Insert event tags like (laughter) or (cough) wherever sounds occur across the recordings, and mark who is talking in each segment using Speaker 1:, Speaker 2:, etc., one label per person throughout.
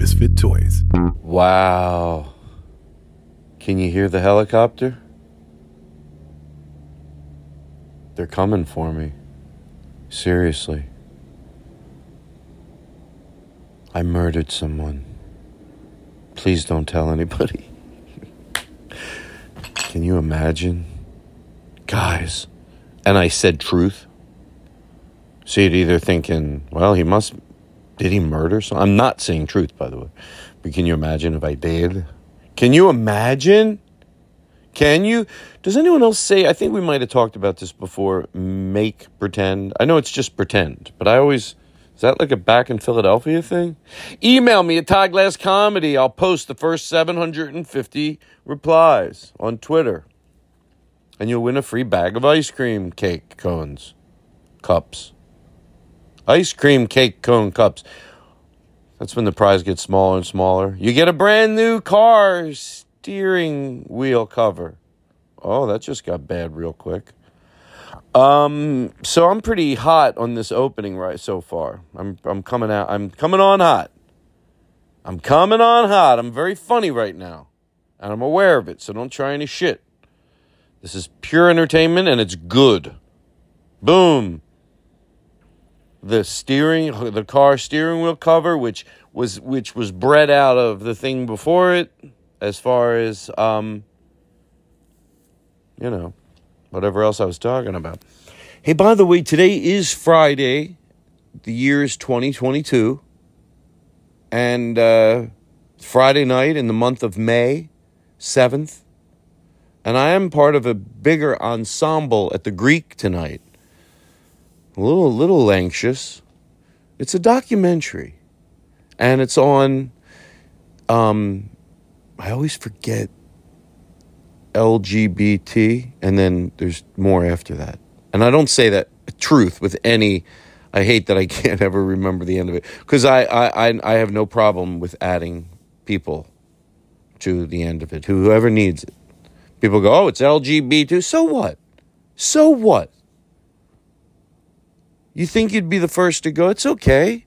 Speaker 1: Misfit Toys.
Speaker 2: Wow. Can you hear the helicopter? They're coming for me. Seriously. I murdered someone. Please don't tell anybody. (laughs) Can you imagine? Guys. And I said truth. So you'd either thinking, well, he must did he murder someone? I'm not saying truth, by the way. But can you imagine if I did? Can you imagine? Can you? Does anyone else say? I think we might have talked about this before. Make pretend. I know it's just pretend, but I always. Is that like a back in Philadelphia thing? Email me at Todd Glass Comedy. I'll post the first 750 replies on Twitter. And you'll win a free bag of ice cream cake cones, cups. Ice cream cake cone cups. That's when the prize gets smaller and smaller. You get a brand new car steering wheel cover. Oh, that just got bad real quick. Um, so I'm pretty hot on this opening right so far. I'm I'm coming out. I'm coming on hot. I'm coming on hot. I'm very funny right now, and I'm aware of it. So don't try any shit. This is pure entertainment, and it's good. Boom the steering the car steering wheel cover which was which was bred out of the thing before it as far as um you know whatever else I was talking about. Hey, by the way, today is Friday. The year is 2022. And uh Friday night in the month of May 7th. And I am part of a bigger ensemble at the Greek tonight a little, a little anxious. It's a documentary, and it's on. Um, I always forget LGBT, and then there's more after that. And I don't say that truth with any. I hate that I (laughs) can't ever remember the end of it because I, I, I, I have no problem with adding people to the end of it. Whoever needs it. People go, oh, it's LGBT. So what? So what? You think you'd be the first to go? It's okay.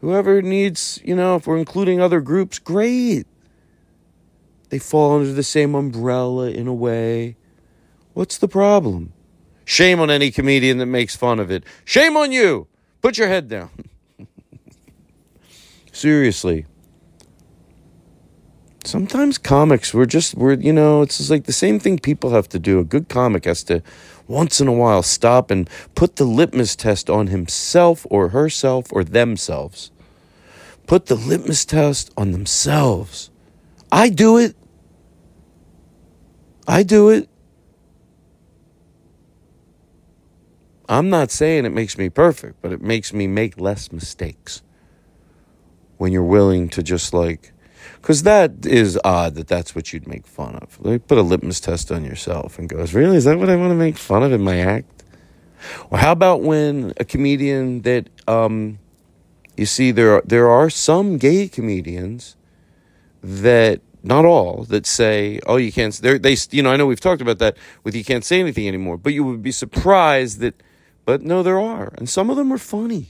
Speaker 2: Whoever needs, you know, if we're including other groups, great. They fall under the same umbrella in a way. What's the problem? Shame on any comedian that makes fun of it. Shame on you. Put your head down. (laughs) Seriously. Sometimes comics, we're just, we're, you know, it's like the same thing people have to do. A good comic has to once in a while stop and put the litmus test on himself or herself or themselves. Put the litmus test on themselves. I do it. I do it. I'm not saying it makes me perfect, but it makes me make less mistakes. When you're willing to just like because that is odd that that's what you'd make fun of. Like, put a litmus test on yourself and goes, really? Is that what I want to make fun of in my act? Or how about when a comedian that um, You see, there are, there are some gay comedians that not all that say, "Oh, you can't." They, you know, I know we've talked about that with you can't say anything anymore, but you would be surprised that. But no, there are, and some of them are funny.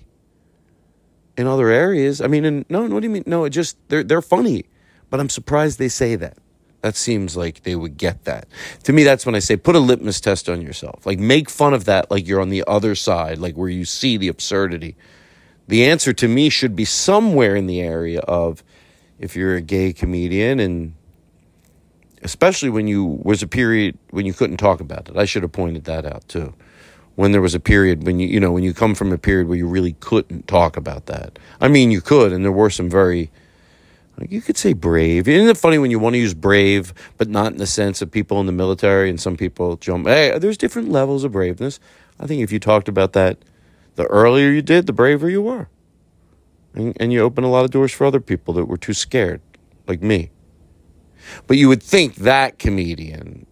Speaker 2: In other areas, I mean, and no, what do you mean? No, it just they're they're funny, but I'm surprised they say that. That seems like they would get that. To me, that's when I say put a litmus test on yourself. Like make fun of that, like you're on the other side, like where you see the absurdity. The answer to me should be somewhere in the area of if you're a gay comedian and especially when you was a period when you couldn't talk about it. I should have pointed that out too. When there was a period when you you know when you come from a period where you really couldn't talk about that. I mean, you could, and there were some very you could say brave. Isn't it funny when you want to use brave, but not in the sense of people in the military and some people jump? Hey, there's different levels of braveness. I think if you talked about that, the earlier you did, the braver you were. And, and you open a lot of doors for other people that were too scared, like me. But you would think that comedian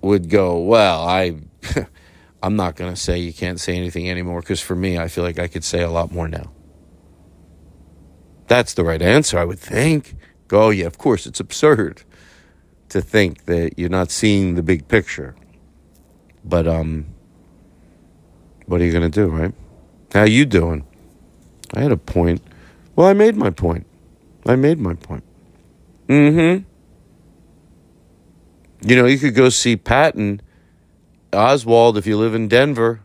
Speaker 2: would go, well, I, (laughs) I'm not going to say you can't say anything anymore because for me, I feel like I could say a lot more now. That's the right answer, I would think. Go, oh, yeah, of course, it's absurd to think that you're not seeing the big picture. But um, what are you going to do, right? How you doing? I had a point. Well, I made my point. I made my point. Mm-hmm. You know, you could go see Patton Oswalt if you live in Denver.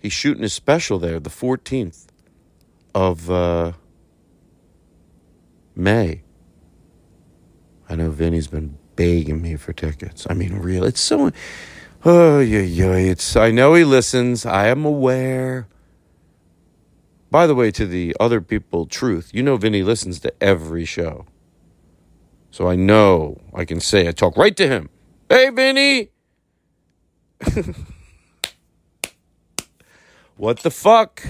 Speaker 2: He's shooting his special there, the 14th of uh, May. I know Vinny's been begging me for tickets. I mean, real. It's so. Oh, yeah, yeah. It's. I know he listens. I am aware. By the way, to the other people, truth. You know, Vinny listens to every show. So I know I can say, I talk right to him. Hey, Vinny! (laughs) what the fuck?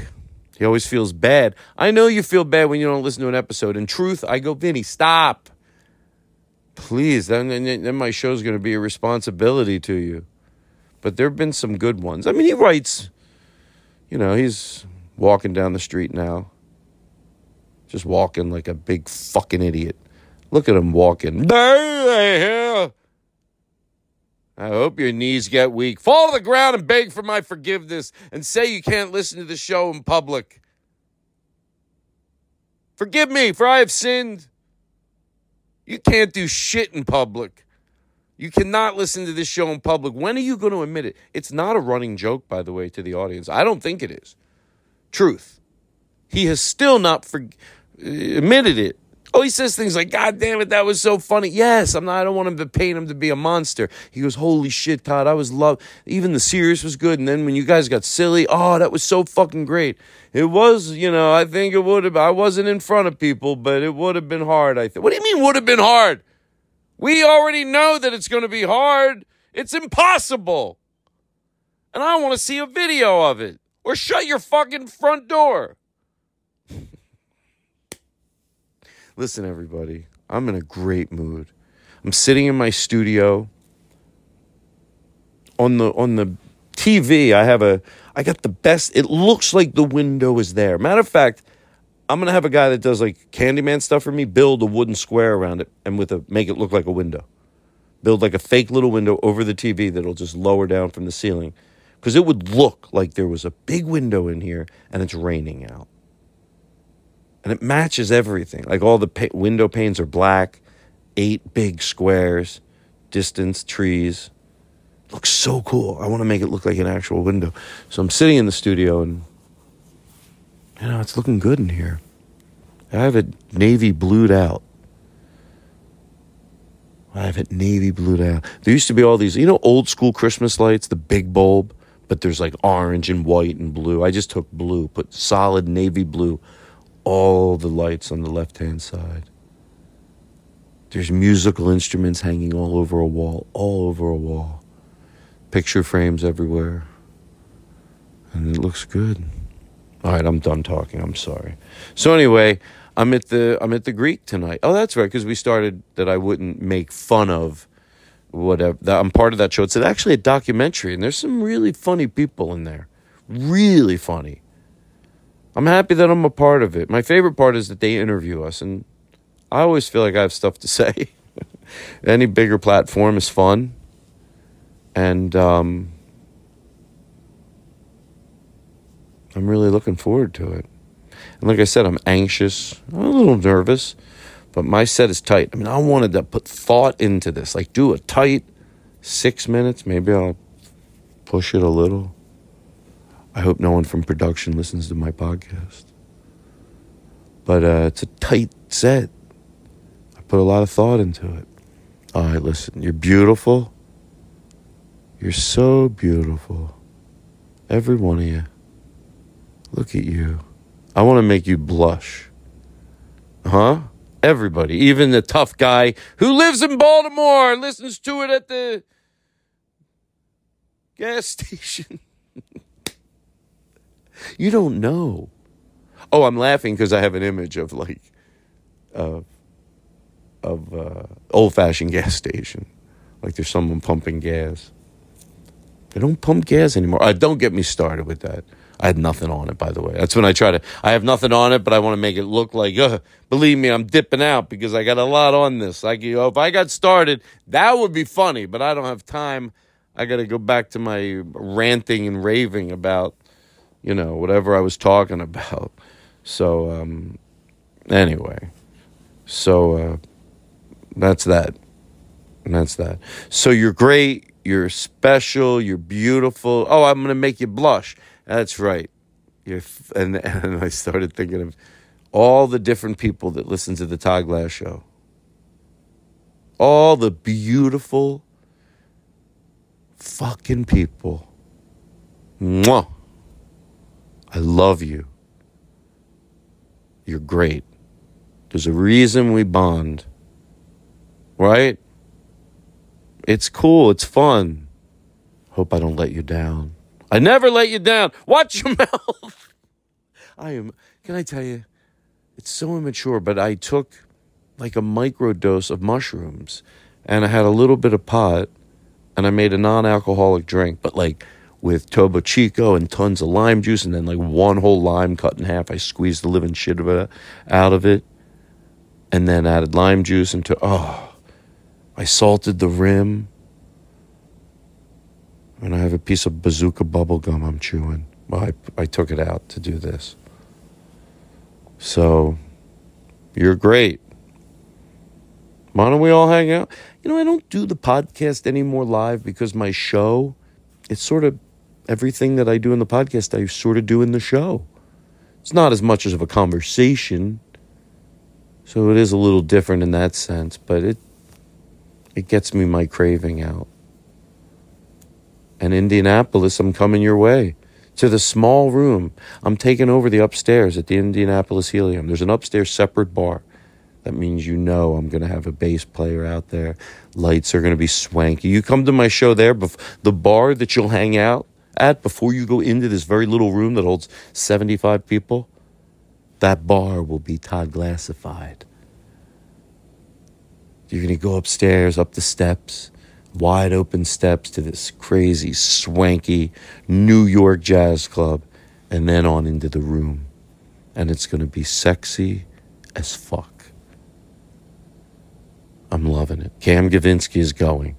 Speaker 2: He always feels bad. I know you feel bad when you don't listen to an episode. In truth, I go, Vinny, stop. Please, then, then my show's going to be a responsibility to you. But there have been some good ones. I mean, he writes, you know, he's walking down the street now. Just walking like a big fucking idiot. Look at him walking. I hope your knees get weak. Fall to the ground and beg for my forgiveness and say you can't listen to the show in public. Forgive me, for I have sinned. You can't do shit in public. You cannot listen to this show in public. When are you going to admit it? It's not a running joke, by the way, to the audience. I don't think it is. Truth. He has still not for- uh, admitted it. Oh, he says things like, God damn it, that was so funny. Yes, I'm not, I don't want him to paint him to be a monster. He goes, Holy shit, Todd, I was love. Even the serious was good. And then when you guys got silly, oh, that was so fucking great. It was, you know, I think it would have, I wasn't in front of people, but it would have been hard, I think. What do you mean would have been hard? We already know that it's going to be hard. It's impossible. And I want to see a video of it. Or shut your fucking front door. Listen, everybody, I'm in a great mood. I'm sitting in my studio. On the on the TV, I have a I got the best. It looks like the window is there. Matter of fact, I'm gonna have a guy that does like Candyman stuff for me build a wooden square around it and with a make it look like a window. Build like a fake little window over the TV that'll just lower down from the ceiling, because it would look like there was a big window in here and it's raining out and it matches everything. Like all the pa- window panes are black, eight big squares, distance, trees. looks so cool. I want to make it look like an actual window. So I'm sitting in the studio and, you know, it's looking good in here. I have it navy blued out. I have it navy blued out. There used to be all these, you know, old school Christmas lights, the big bulb, but there's like orange and white and blue. I just took blue, put solid navy blue all the lights on the left hand side. There's musical instruments hanging all over a wall, all over a wall. Picture frames everywhere. And it looks good. All right, I'm done talking. I'm sorry. So anyway, I'm at the I'm at the Greek tonight. Oh, that's right, because we started that I wouldn't make fun of whatever. I'm part of that show. It's actually a documentary, and there's some really funny people in there. Really funny. I'm happy that I'm a part of it. My favorite part is that they interview us, and I always feel like I have stuff to say. (laughs) Any bigger platform is fun. And um, I'm really looking forward to it. And like I said, I'm anxious, I'm a little nervous, but my set is tight. I mean, I wanted to put thought into this, like do a tight six minutes. Maybe I'll push it a little. I hope no one from production listens to my podcast. But uh, it's a tight set. I put a lot of thought into it. All right, listen, you're beautiful. You're so beautiful. Every one of you. Look at you. I want to make you blush. Huh? Everybody, even the tough guy who lives in Baltimore, listens to it at the gas (laughs) station. You don't know. Oh, I'm laughing because I have an image of like, uh, of uh, old fashioned gas station. Like there's someone pumping gas. They don't pump gas anymore. Uh, don't get me started with that. I had nothing on it, by the way. That's when I try to. I have nothing on it, but I want to make it look like. Uh, believe me, I'm dipping out because I got a lot on this. Like, you know, if I got started, that would be funny, but I don't have time. I got to go back to my ranting and raving about, you know, whatever I was talking (laughs) about. So, um, anyway, so uh, that's that. And that's that. So you're great. You're special. You're beautiful. Oh, I'm going to make you blush. That's right. You're, (laughs) and, and I started thinking of all the different people that listen to the Todd Glass show. All the beautiful fucking people. Mwah. I love you. You're great. There's a reason we bond. Right? It's cool. It's fun. Hope I don't let you down. I never let you down. Watch your (laughs) mouth. I am, can I tell you, it's so immature, but I took like a micro dose of mushrooms and I had a little bit of pot and I made a non alcoholic drink, but like with Topo Chico and tons of lime juice and then like one whole lime cut in half. I squeezed the living shit of it out of it and then added lime juice into, oh, I salted the rim. And I have a piece of bazooka bubble gum I'm chewing. Well, I, I took it out to do this. So, you're great. Why don't we all hang out? You know, I don't do the podcast anymore live because my show, it's sort of everything that I do in the podcast, I sort of do in the show. It's not as much as of a conversation. So it is a little different in that sense, but it it gets me my craving out. And Indianapolis, I'm coming your way to the small room. I'm taking over the upstairs at the Indianapolis Helium. There's an upstairs separate bar. That means you know I'm going to have a bass player out there. Lights are going to be swanky. You come to my show there, the bar that you'll hang out at before you go into this very little room that holds 75 people, that bar will be Todd Glassified. You're going to go upstairs, up the steps, wide open steps to this crazy, swanky New York jazz club, and then on into the room. And it's going to be sexy as fuck. I'm loving it. Cam Gavinsky is going.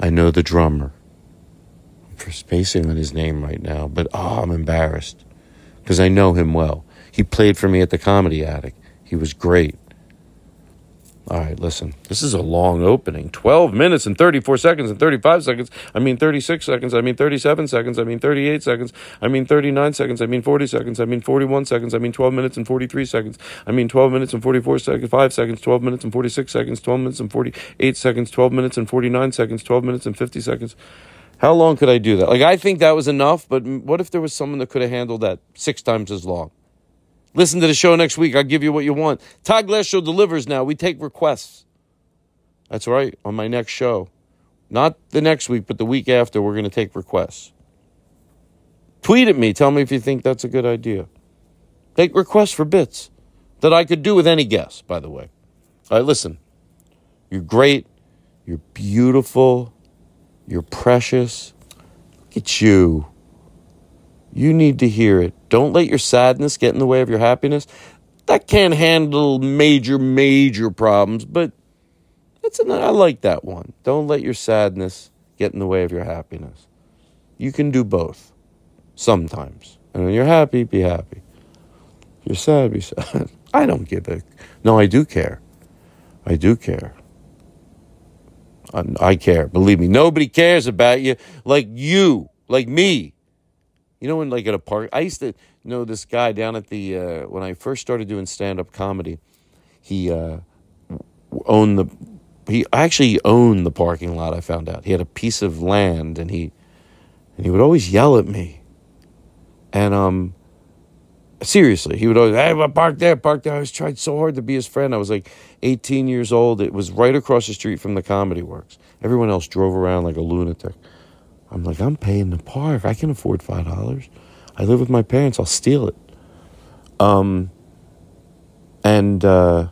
Speaker 2: I know the drummer. For spacing on his name right now, but oh, I'm embarrassed because I know him well. He played for me at the Comedy Attic. He was great. All right, listen. This is a long opening. 12 minutes and 34 seconds and 35 seconds. I mean 36 seconds. I mean 37 seconds. I mean 38 seconds. I mean 39 seconds. I mean 40 seconds. I mean 41 seconds. I mean 12 minutes and 43 seconds. I mean 12 minutes and 44 seconds. 5 seconds. 12 minutes and 46 seconds. 12 minutes and 48 seconds. 12 minutes and 49 seconds. 12 minutes and 50 seconds. How long could I do that? Like, I think that was enough, but what if there was someone that could have handled that six times as long? Listen to the show next week. I'll give you what you want. Todd Glass Show delivers now. We take requests. That's right, on my next show. Not the next week, but the week after, we're going to take requests. Tweet at me. Tell me if you think that's a good idea. Take requests for bits that I could do with any guest, by the way. All right, listen. You're great. You're beautiful. You're precious. Look at you. You need to hear it. Don't let your sadness get in the way of your happiness. That can't handle major, major problems, but it's an, I like that one. Don't let your sadness get in the way of your happiness. You can do both sometimes. And when you're happy, be happy. If you're sad, be sad. (laughs) I don't give a. No, I do care. I do care. I, care. Believe me, nobody cares about you like you, like me. You know, when like at a park, I used to know this guy down at the uh, when I first started doing stand up comedy. He uh, owned the he actually owned the parking lot. I found out he had a piece of land, and he and he would always yell at me. And um, seriously, he would always, hey, park there, park there. I was tried so hard to be his friend. I was like 18 years old. It was right across the street from the Comedy Works. Everyone else drove around like a lunatic. I'm like, I'm paying the park. I can afford five dollars. I live with my parents. I'll steal it. Um, and uh,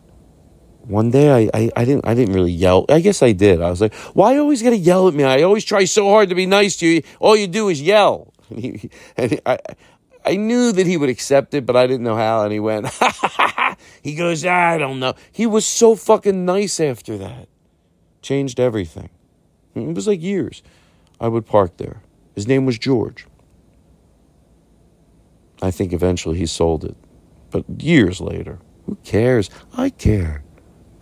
Speaker 2: one day I, I, I didn't I didn't really yell. I guess I did. I was like, why you always gotta yell at me? I always try so hard to be nice to you. All you do is yell. (laughs) And, he, and I I knew that he would accept it, but I didn't know how. And he went, (laughs) he goes, I don't know. He was so fucking nice after that. Changed everything. It was like years. I would park there. His name was George. I think eventually he sold it. But years later, who cares? I care.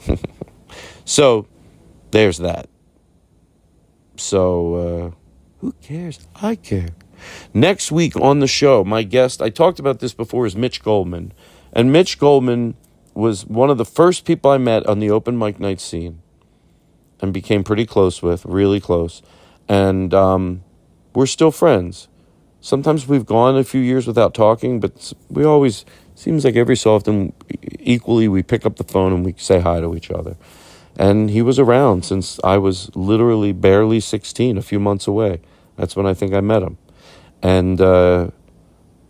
Speaker 2: (laughs) so there's that. So uh, who cares? I care. Next week on the show, my guest, I talked about this before, is Mitch Goldman. And Mitch Goldman was one of the first people I met on the open mic night scene and became pretty close with, really close. And um, we're still friends. Sometimes we've gone a few years without talking, but we always, seems like every so often, equally, we pick up the phone and we say hi to each other. And he was around since I was literally barely 16, a few months away. That's when I think I met him and uh,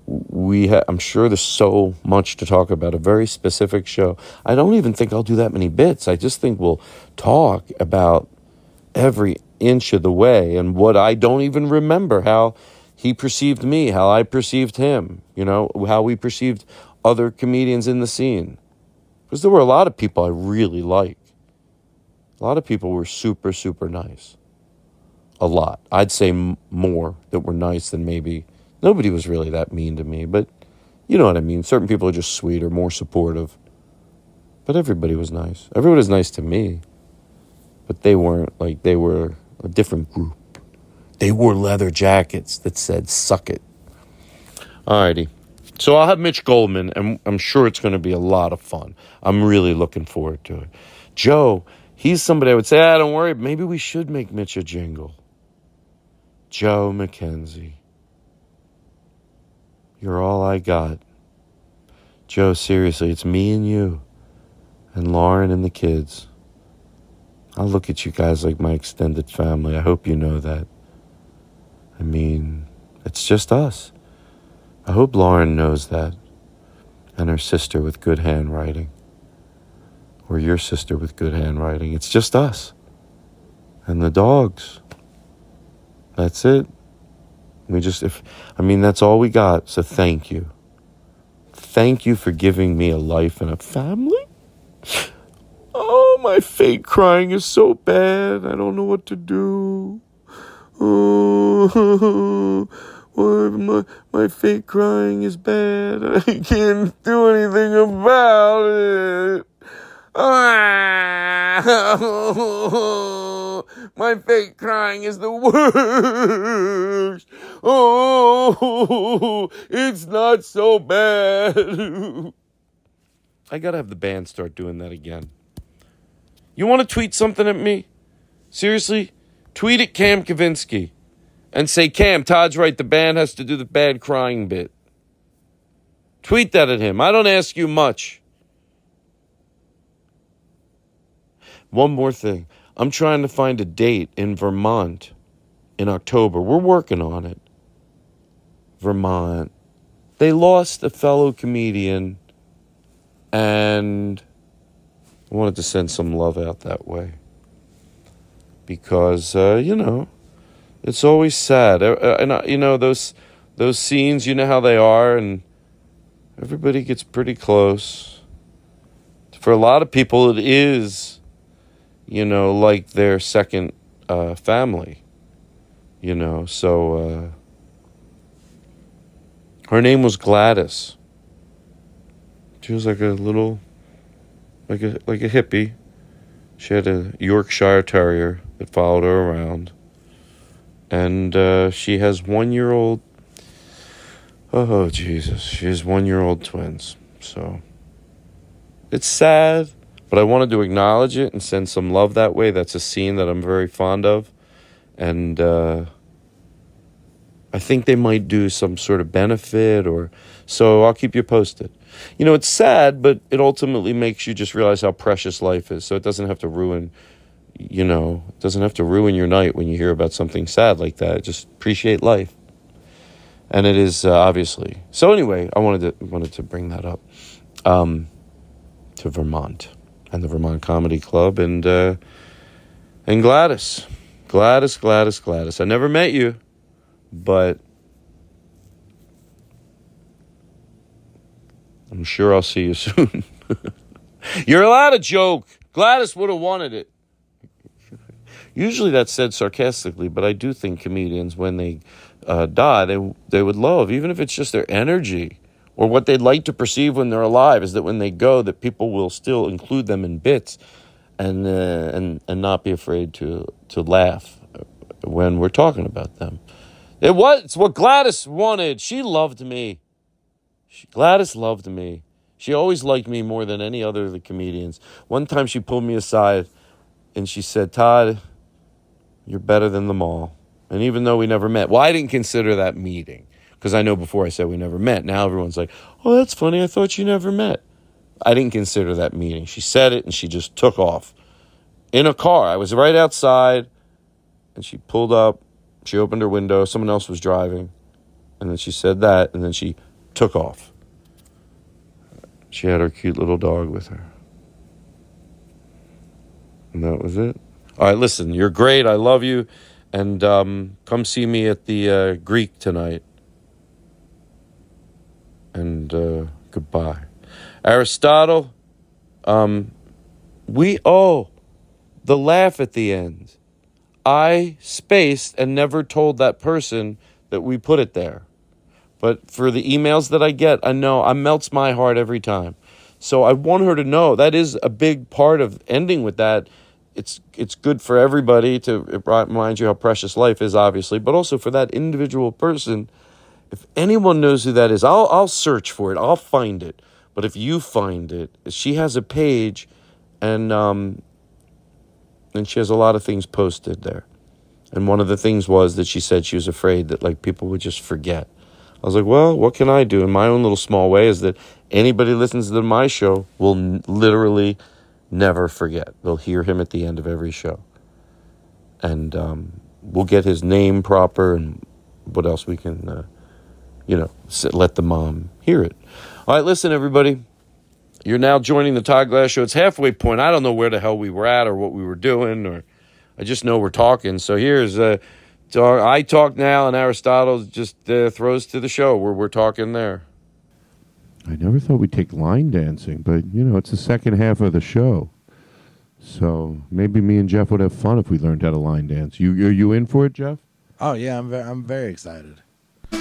Speaker 2: we ha- I'm sure there's so much to talk about. A very specific show. I don't even think I'll do that many bits. I just think we'll talk about every inch of the way and what I don't even remember how he perceived me, how I perceived him. You know how we perceived other comedians in the scene. Because there were a lot of people I really like. A lot of people were super super nice a lot. I'd say more that were nice than maybe nobody was really that mean to me, but you know what I mean. Certain people are just sweeter, more supportive. But everybody was nice. Everyone was nice to me, but they weren't like they were a different group. They wore leather jackets that said "suck it." Alrighty. So I'll have Mitch Goldman, and I'm sure it's going to be a lot of fun. I'm really looking forward to it. Joe, he's somebody I would say, ah, don't worry, maybe we should make Mitch a jingle. Joe McKenzie. You're all I got. Joe, seriously, it's me and you, and Lauren and the kids. I look at you guys like my extended family. I hope you know that. I mean, it's just us. I hope Lauren knows that. And her sister with good handwriting. Or your sister with good handwriting. It's just us. And the dogs. That's it. We just, if, I mean, that's all we got. So thank you. Thank you for giving me a life and a family. Oh, my fake crying is so bad. I don't know what to do. (laughs) Oh, my, my fake crying is bad. (laughs) I can't do anything about it. (laughs) My fake crying is the worst. Oh, it's not so bad. I gotta have the band start doing that again. You want to tweet something at me? Seriously? Tweet at Cam Kavinsky and say, Cam, Todd's right. The band has to do the bad crying bit. Tweet that at him. I don't ask you much. One more thing. I'm trying to find a date in Vermont in October. We're working on it. Vermont. They lost a fellow comedian, and I wanted to send some love out that way. Because, uh, you know, it's always sad. Uh, uh, and, uh, you know, those those scenes, you know how they are, and everybody gets pretty close. For a lot of people, it is, you know, like their second uh, family, you know. So uh, her name was Gladys. She was like a little, like a like a hippie. She had a Yorkshire Terrier that followed her around, and uh, she has one year old. Oh Jesus, she has one year old twins. So it's sad, but I wanted to acknowledge it and send some love that way. That's a scene that I'm very fond of, and uh, I think they might do some sort of benefit or so. I'll keep you posted. You know, it's sad, but it ultimately makes you just realize how precious life is. So it doesn't have to ruin, you know, it doesn't have to ruin your night when you hear about something sad like that. Just appreciate life. And it is uh, obviously. So anyway, I wanted to wanted to bring that up um, to Vermont and the Vermont Comedy Club and uh, and Gladys, Gladys, Gladys, Gladys. I never met you, but I'm sure I'll see you (laughs) soon. You're allowed to joke. Gladys would have wanted it. Usually that's said sarcastically, but I do think comedians, when they uh, die, they they would love, even if it's just their energy or what they'd like to perceive when they're alive, is that when they go, that people will still include them in bits, and uh, and and not be afraid to to laugh when we're talking about them. It was what Gladys wanted. She loved me. She, Gladys loved me. She always liked me more than any other of the comedians. One time she pulled me aside and she said, Todd, you're better than them all. And even though we never met, well, I didn't consider that meeting because I know before I said we never met. Now everyone's like, oh, that's funny. I thought you never met. I didn't consider that meeting. She said it and she just took off in a car. I was right outside and she pulled up. She opened her window. Someone else was driving. And then she said that and then she took off. She had her cute little dog with her. And that was it. All right, listen, you're great. I love you. And um, come see me at the uh, Greek tonight. And uh, goodbye. Aristotle, um, we owe the laugh at the end. I spaced and never told that person that we put it there. But for the emails that I get, I know I melts my heart every time. So I want her to know that is a big part of ending with that. It's it's good for everybody to it reminds you how precious life is, obviously, but also for that individual person. If anyone knows who that is, I'll I'll search for it. I'll find it. But if you find it, she has a page, and um, and she has a lot of things posted there. And one of the things was that she said she was afraid that like people would just forget. I was like, well, what can I do in my own little small way? Is that anybody listens to my show will n- literally never forget. They'll hear him at the end of every show, and um, we'll get his name proper and what else we can, uh, you know, let the mom hear it. All right, listen, everybody. You're now joining the Todd Glass Show. It's halfway point. I don't know where the hell we were at or what we were doing, or I just know we're talking. So here's uh, I talk now, and Aristotle just uh, throws to the show where we're talking there.
Speaker 3: I never thought we'd take line dancing, but you know, it's the second half of the show. So maybe me and Jeff would have fun if we learned how to line dance. You are you in for it, Jeff?
Speaker 4: Oh yeah, I'm very, I'm very excited.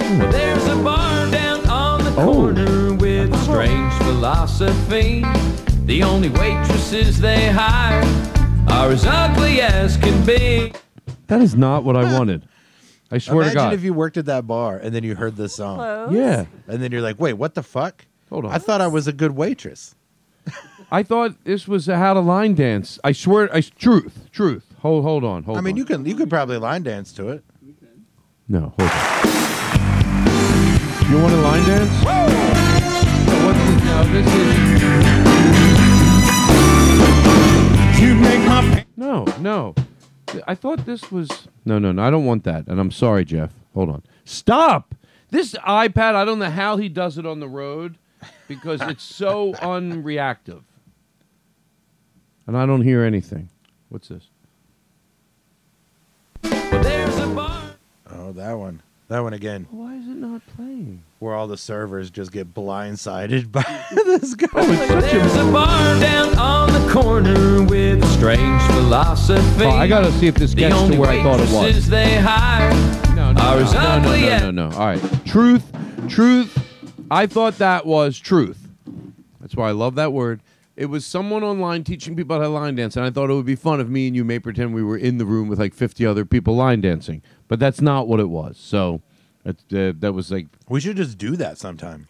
Speaker 5: Well, there's a bar down on the
Speaker 3: Oh.
Speaker 5: with a strange philosophy. The only waitresses they hire are as ugly as can be.
Speaker 3: That is not what I wanted. I swear
Speaker 4: Imagine
Speaker 3: to God.
Speaker 4: Imagine if you worked at that bar and then you heard this song,
Speaker 3: yeah.
Speaker 4: and then you're like, "Wait, what the fuck?"
Speaker 3: Hold on.
Speaker 4: I thought I was a good waitress.
Speaker 3: I thought this was a how to line dance. I swear, I truth, truth. Hold, hold on, hold
Speaker 4: I mean,
Speaker 3: on.
Speaker 4: you can you could probably line dance to it.
Speaker 3: No, hold on. You want to line dance?
Speaker 5: So what's this now? This is
Speaker 4: You make my
Speaker 3: No, no. I thought this was. No, no, no. I don't want that. And I'm sorry, Jeff. Hold on. Stop. This iPad, I don't know how he does it on the road because it's so (laughs) unreactive. And I don't hear anything. What's this?
Speaker 5: well, there's a bar.
Speaker 4: Oh, that one. That one again,
Speaker 2: Why is it not playing?
Speaker 4: where all the servers just get blindsided (laughs) by this guy.
Speaker 6: Oh, There's a bar down on the corner with a strange philosophy.
Speaker 2: Oh, I gotta see if this
Speaker 6: the
Speaker 2: gets to where I thought it was.
Speaker 6: waitresses they hire
Speaker 2: No, no,
Speaker 6: are
Speaker 2: no, no, no, no, no, no. All right. Truth, truth. I thought that was truth. That's why I love that word. It was someone online teaching people how to line dance, and I thought it would be fun if me and you may pretend we were in the room with like 50 other people line dancing. But that's not what it was. So that, uh, that was like,
Speaker 4: We should just do that sometime.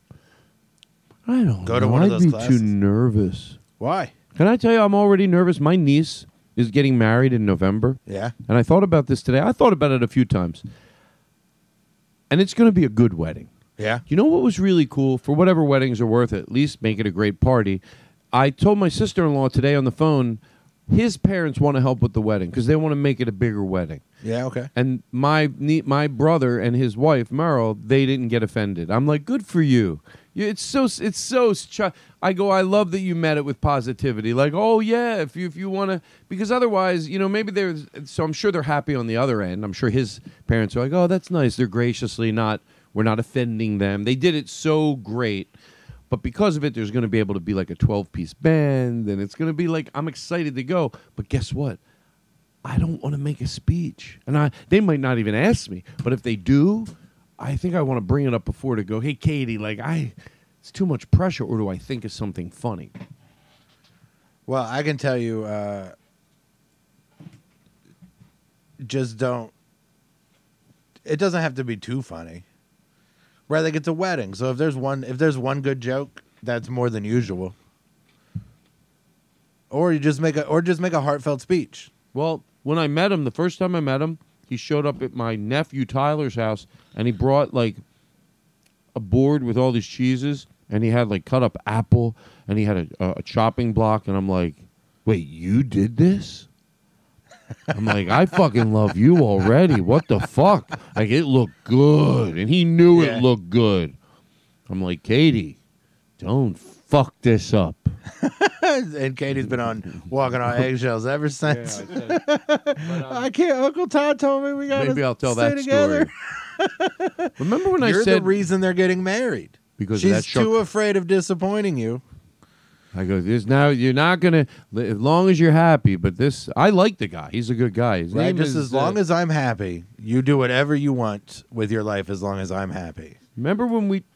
Speaker 2: I don't
Speaker 4: Go to
Speaker 2: know.
Speaker 4: one of
Speaker 2: I'd
Speaker 4: those
Speaker 2: be
Speaker 4: classes.
Speaker 2: too nervous.
Speaker 4: Why?
Speaker 2: Can I tell you, I'm already nervous. My niece is getting married in November.
Speaker 4: Yeah.
Speaker 2: And I thought about this today. I thought about it a few times. And it's going to be a good wedding.
Speaker 4: Yeah.
Speaker 2: You know what was really cool? For whatever weddings are worth, at least make it a great party. I told my sister in law today on the phone, his parents want to help with the wedding because they want to make it a bigger wedding.
Speaker 4: Yeah. Okay.
Speaker 2: And my ne- my brother and his wife Merrill, they didn't get offended. I'm like, good for you. You- It's so it's so. Ch- I go. I love that you met it with positivity. Like, oh yeah, if you if you want to, because otherwise, you know, maybe there's. So I'm sure they're happy on the other end. I'm sure his parents are like, oh, that's nice. They're graciously not. We're not offending them. They did it so great. But because of it, there's going to be able to be like a 12 piece band, and it's going to be like I'm excited to go. But guess what? I don't want to make a speech, and I they might not even ask me. But if they do, I think I want to bring it up before to go. Hey, Katie, like I, it's too much pressure, or do I think of something funny?
Speaker 4: Well, I can tell you, uh, just don't. It doesn't have to be too funny. Right, like it's a wedding, so if there's one, if there's one good joke, that's more than usual. Or you just make a, or just make a heartfelt speech.
Speaker 2: Well, when I met him, the first time I met him, he showed up at my nephew Tyler's house, and he brought like a board with all these cheeses, and he had like cut up apple, and he had a, a chopping block, and I'm like, wait, you did this? I'm like, I fucking love you already. What the fuck? Like, it looked good, and he knew
Speaker 4: Yeah.
Speaker 2: it looked good. I'm like, Katie, don't fuck this up. (laughs)
Speaker 4: and Katie's been on walking on eggshells ever since.
Speaker 2: um, (laughs)
Speaker 4: I can't. Uncle Todd told me we got.
Speaker 2: Maybe I'll tell
Speaker 4: stay
Speaker 2: that
Speaker 4: together.
Speaker 2: story. Remember when I
Speaker 4: You're
Speaker 2: said
Speaker 4: the reason they're getting married
Speaker 2: because
Speaker 4: she's
Speaker 2: of that shark-
Speaker 4: too afraid of disappointing you.
Speaker 2: I go, this now you're not gonna as long as you're happy. But this, I like the guy. He's a good guy. His
Speaker 4: Right, just
Speaker 2: is,
Speaker 4: as long
Speaker 2: uh,
Speaker 4: as I'm happy, you do whatever you want with your life as long as I'm happy.
Speaker 2: Remember when we? (laughs)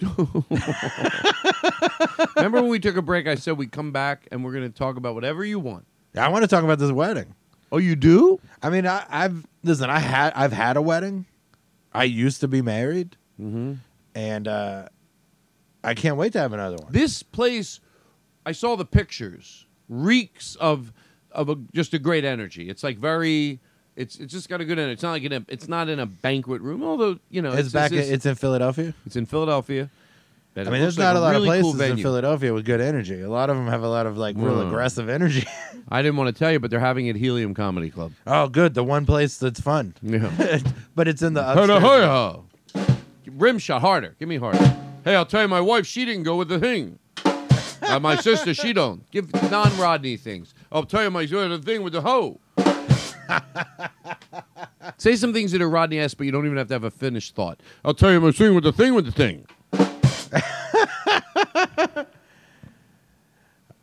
Speaker 2: remember when we took a break? I said we come back and we're gonna talk about whatever you want.
Speaker 4: I want to talk about this wedding.
Speaker 2: Oh, you do?
Speaker 4: I mean, I, I've listen. I had I've had a wedding. I used to be married,
Speaker 2: Mm-hmm.
Speaker 4: and uh, I can't wait to have another one.
Speaker 2: This place, I saw the pictures. Reeks of of a, just a great energy. It's like very. It's it's just got a good energy. It's not like in a. It's not in a banquet room. Although you know,
Speaker 4: It's, back.
Speaker 2: It's,
Speaker 4: it's in Philadelphia.
Speaker 2: it's in Philadelphia.
Speaker 4: I mean, there's not
Speaker 2: like
Speaker 4: a lot
Speaker 2: really
Speaker 4: of
Speaker 2: cool
Speaker 4: places in. Philadelphia with good energy. A lot of them have a lot of like real
Speaker 2: Mm.
Speaker 4: aggressive energy. (laughs)
Speaker 2: I didn't want to tell you, but they're having it Helium Comedy Club.
Speaker 4: oh, good. The one place that's fun,
Speaker 2: Yeah. (laughs)
Speaker 4: but it's in the upstairs.
Speaker 2: Rim shot harder. Give me harder. Hey, I'll tell you, my wife, she didn't go with the thing. Uh, my sister, she don't. Give non-Rodney things. I'll tell you, my the thing with the hoe. (laughs) Say some things that are Rodney-esque, but you don't even have to have a finished thought. I'll tell you, my thing with the thing with the thing. (laughs)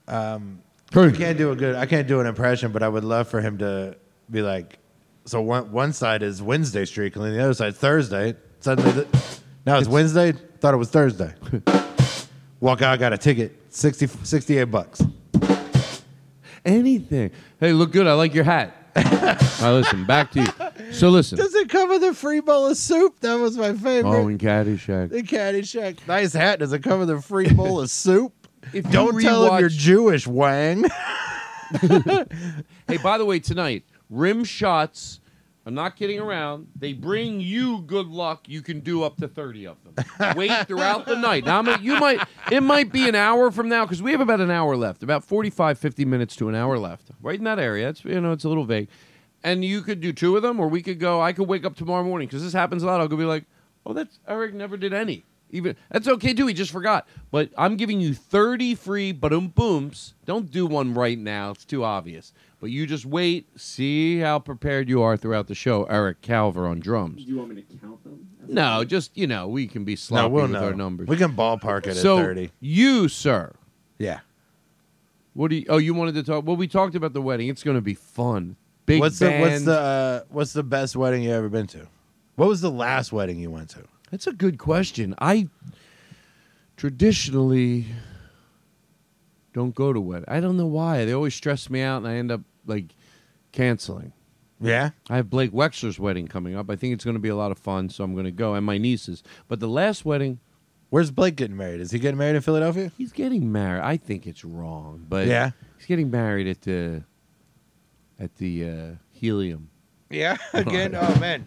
Speaker 4: Um, I can't do a good. I can't do an impression, but I would love for him to be like. So one one side is Wednesday streak, and then the other side Thursday. Suddenly, the, now it's, Wednesday. Thought it was Thursday. (laughs) Walk out, got a ticket, 60, 68 bucks.
Speaker 2: Anything. Hey, look good. I like your hat. (laughs) All right, listen. Back to you. So listen.
Speaker 4: Does it come with a free bowl of soup? That was my favorite.
Speaker 2: Oh, in Caddyshack.
Speaker 4: the Caddyshack. Nice hat. Does it come with a free bowl of soup? (laughs)
Speaker 2: If
Speaker 4: Don't tell him you're Jewish, Wang. (laughs)
Speaker 2: Hey, by the way, tonight, rim shots. I'm not kidding around. They bring you good luck. You can do up to 30 of them. Wait throughout the night. Now, mean, you might, it might be an hour from now because we have about an hour left, about 45, 50 minutes to an hour left, right in that area. It's, you know, it's a little vague. And you could do two of them, or we could go, I could wake up tomorrow morning because this happens a lot. I'll go be like, oh, that's, Eric never did any. Even that's okay too. He just forgot. But I'm giving you 30 free boom booms. Don't do one right now. It's too obvious. But you just wait. See how prepared you are throughout the show. Eric Calver on drums.
Speaker 5: Do you want me to count them?
Speaker 2: No, just you know, we can be sloppy
Speaker 4: No, we'll
Speaker 2: with
Speaker 4: know.
Speaker 2: our numbers.
Speaker 4: We can ballpark it
Speaker 2: so
Speaker 4: at 30.
Speaker 2: you, sir.
Speaker 4: Yeah.
Speaker 2: What do you? Oh, you wanted to talk? Well, we talked about the wedding. It's going to be fun. Big
Speaker 4: what's the what's the uh, what's the best wedding you ever been to? What was the last wedding you went to?
Speaker 2: That's a good question. I traditionally don't go to weddings. I don't know why. They always stress me out, and I end up like canceling.
Speaker 4: Yeah.
Speaker 2: I have Blake Wexler's wedding coming up. I think it's going to be a lot of fun, so I'm going to go, and my niece's. But the last wedding,
Speaker 4: Where's Blake getting married? Is he getting married in Philadelphia?
Speaker 2: he's getting married. I think it's wrong, but
Speaker 4: Yeah.
Speaker 2: he's getting married at the at the uh, Helium.
Speaker 4: Yeah. (laughs) (laughs) Again. Oh man.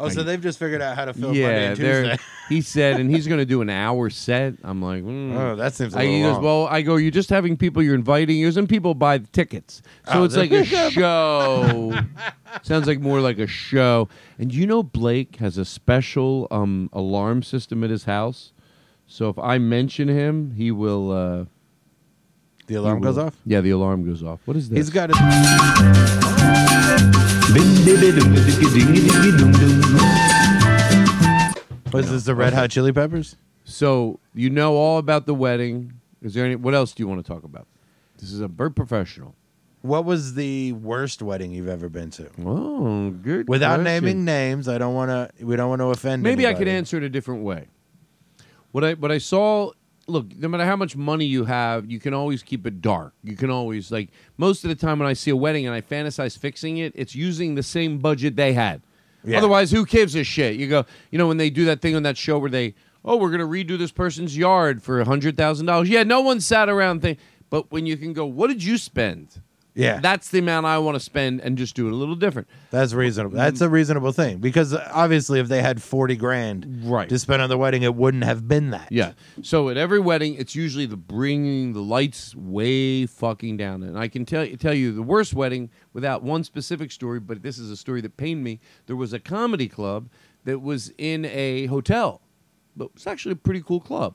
Speaker 4: Oh, so they've just figured out how to film Monday
Speaker 2: yeah,
Speaker 4: and
Speaker 2: they're-
Speaker 4: Tuesday. (laughs)
Speaker 2: he said, and he's going to do an hour set. I'm like, mm.
Speaker 4: Oh, that seems a
Speaker 2: I,
Speaker 4: little
Speaker 2: he goes,
Speaker 4: long.
Speaker 2: well, I go, you're just having people you're inviting. You're some people buy the tickets, so
Speaker 4: Oh,
Speaker 2: it's like a show. Sounds like more like a show. And you know, Blake has a special um, alarm system at his house. So if I mention him, he will. Uh,
Speaker 4: the alarm
Speaker 2: he
Speaker 4: goes
Speaker 2: will-
Speaker 4: off.
Speaker 2: Yeah, the alarm goes off. What is this?
Speaker 4: He's got his. Was this the Red Hot Chili Peppers?
Speaker 2: So you know all about the wedding. Is there any? What else do you want to talk about? This is a bird professional.
Speaker 4: What was the worst wedding you've ever been to?
Speaker 2: Oh, good.
Speaker 4: Without
Speaker 2: question.
Speaker 4: naming names, I don't want to. We don't want to offend.
Speaker 2: Maybe I could
Speaker 4: anybody.
Speaker 2: answer it a different way. What I what I saw, look, no matter how much money you have, you can always keep it dark. You can always like most of the time when I see a wedding and I fantasize fixing it, it's using the same budget they had.
Speaker 4: Yeah.
Speaker 2: Otherwise, who gives a shit? You go, you know, when they do that thing on that show where they, oh, we're gonna redo this person's yard for a hundred thousand dollars. Yeah, no one sat around think. But when you can go, what did you spend?
Speaker 4: Yeah,
Speaker 2: That's the amount I want to spend and just do it a little different.
Speaker 4: that's reasonable. That's a reasonable thing because uh, obviously, if they had forty grand
Speaker 2: Right.
Speaker 4: to spend on the wedding, it wouldn't have been that.
Speaker 2: Yeah. So at every wedding, it's usually the bringing the lights way fucking down. And I can tell tell you the worst wedding without one specific story, but this is a story that pained me. There was a comedy club that was in a hotel, but it's actually a pretty cool club.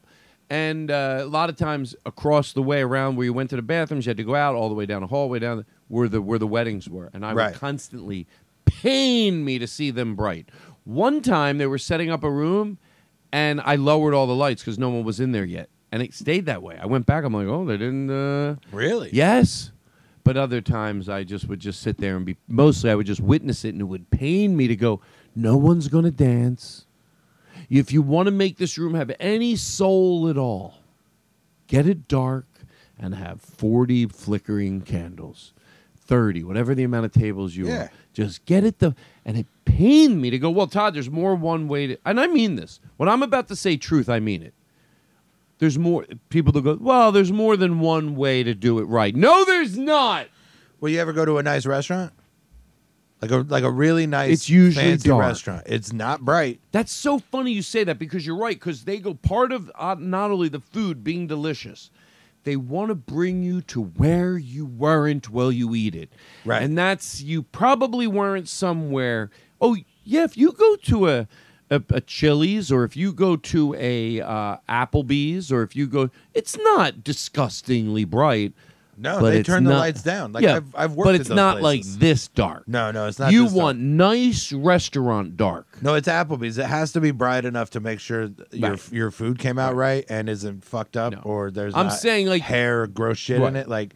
Speaker 2: And uh, a lot of times across the way around where you went to the bathrooms, you had to go out all the way down the hallway down the, where the where the weddings were, and I
Speaker 4: Right.
Speaker 2: would constantly pain me to see them bright. One time they were setting up a room, and I lowered all the lights because no one was in there yet, and it stayed that way. I went back. I'm like, oh, they didn't. Uh...
Speaker 4: Really?
Speaker 2: Yes. But other times I just would just sit there and be mostly I would just witness it and it would pain me to go, no one's gonna dance. If you want to make this room have any soul at all, get it dark and have 40 flickering candles. 30, whatever the amount of tables you
Speaker 4: Yeah.
Speaker 2: are. Just get it the and it pained me to go, well, Todd, there's more one way to and I mean this. When I'm about to say truth, I mean it there's more people that go, well, there's more than one way to do it right. No, there's not.
Speaker 4: Will you ever go to a nice restaurant? Like a like a really nice,
Speaker 2: It's usually
Speaker 4: fancy
Speaker 2: dark.
Speaker 4: restaurant. It's not bright.
Speaker 2: That's so funny you say that because you're right. Because they go part of uh, not only the food being delicious, they want to bring you to where you weren't while you eat it.
Speaker 4: Right.
Speaker 2: And that's you probably weren't somewhere. Oh yeah, if you go to a a, a Chili's or if you go to a uh, Applebee's or if you go, it's not disgustingly bright.
Speaker 4: No,
Speaker 2: but
Speaker 4: they turn the
Speaker 2: not-
Speaker 4: lights down. Like
Speaker 2: yeah,
Speaker 4: I've, I've worked.
Speaker 2: but it's not
Speaker 4: places.
Speaker 2: like this dark.
Speaker 4: No, no, it's not.
Speaker 2: you
Speaker 4: this dark.
Speaker 2: want nice restaurant dark.
Speaker 4: No, it's Applebee's. It has to be bright enough to make sure th- your your food came out right, and isn't fucked up
Speaker 2: No.
Speaker 4: or there's
Speaker 2: I'm saying, like-
Speaker 4: hair or gross shit in it. Like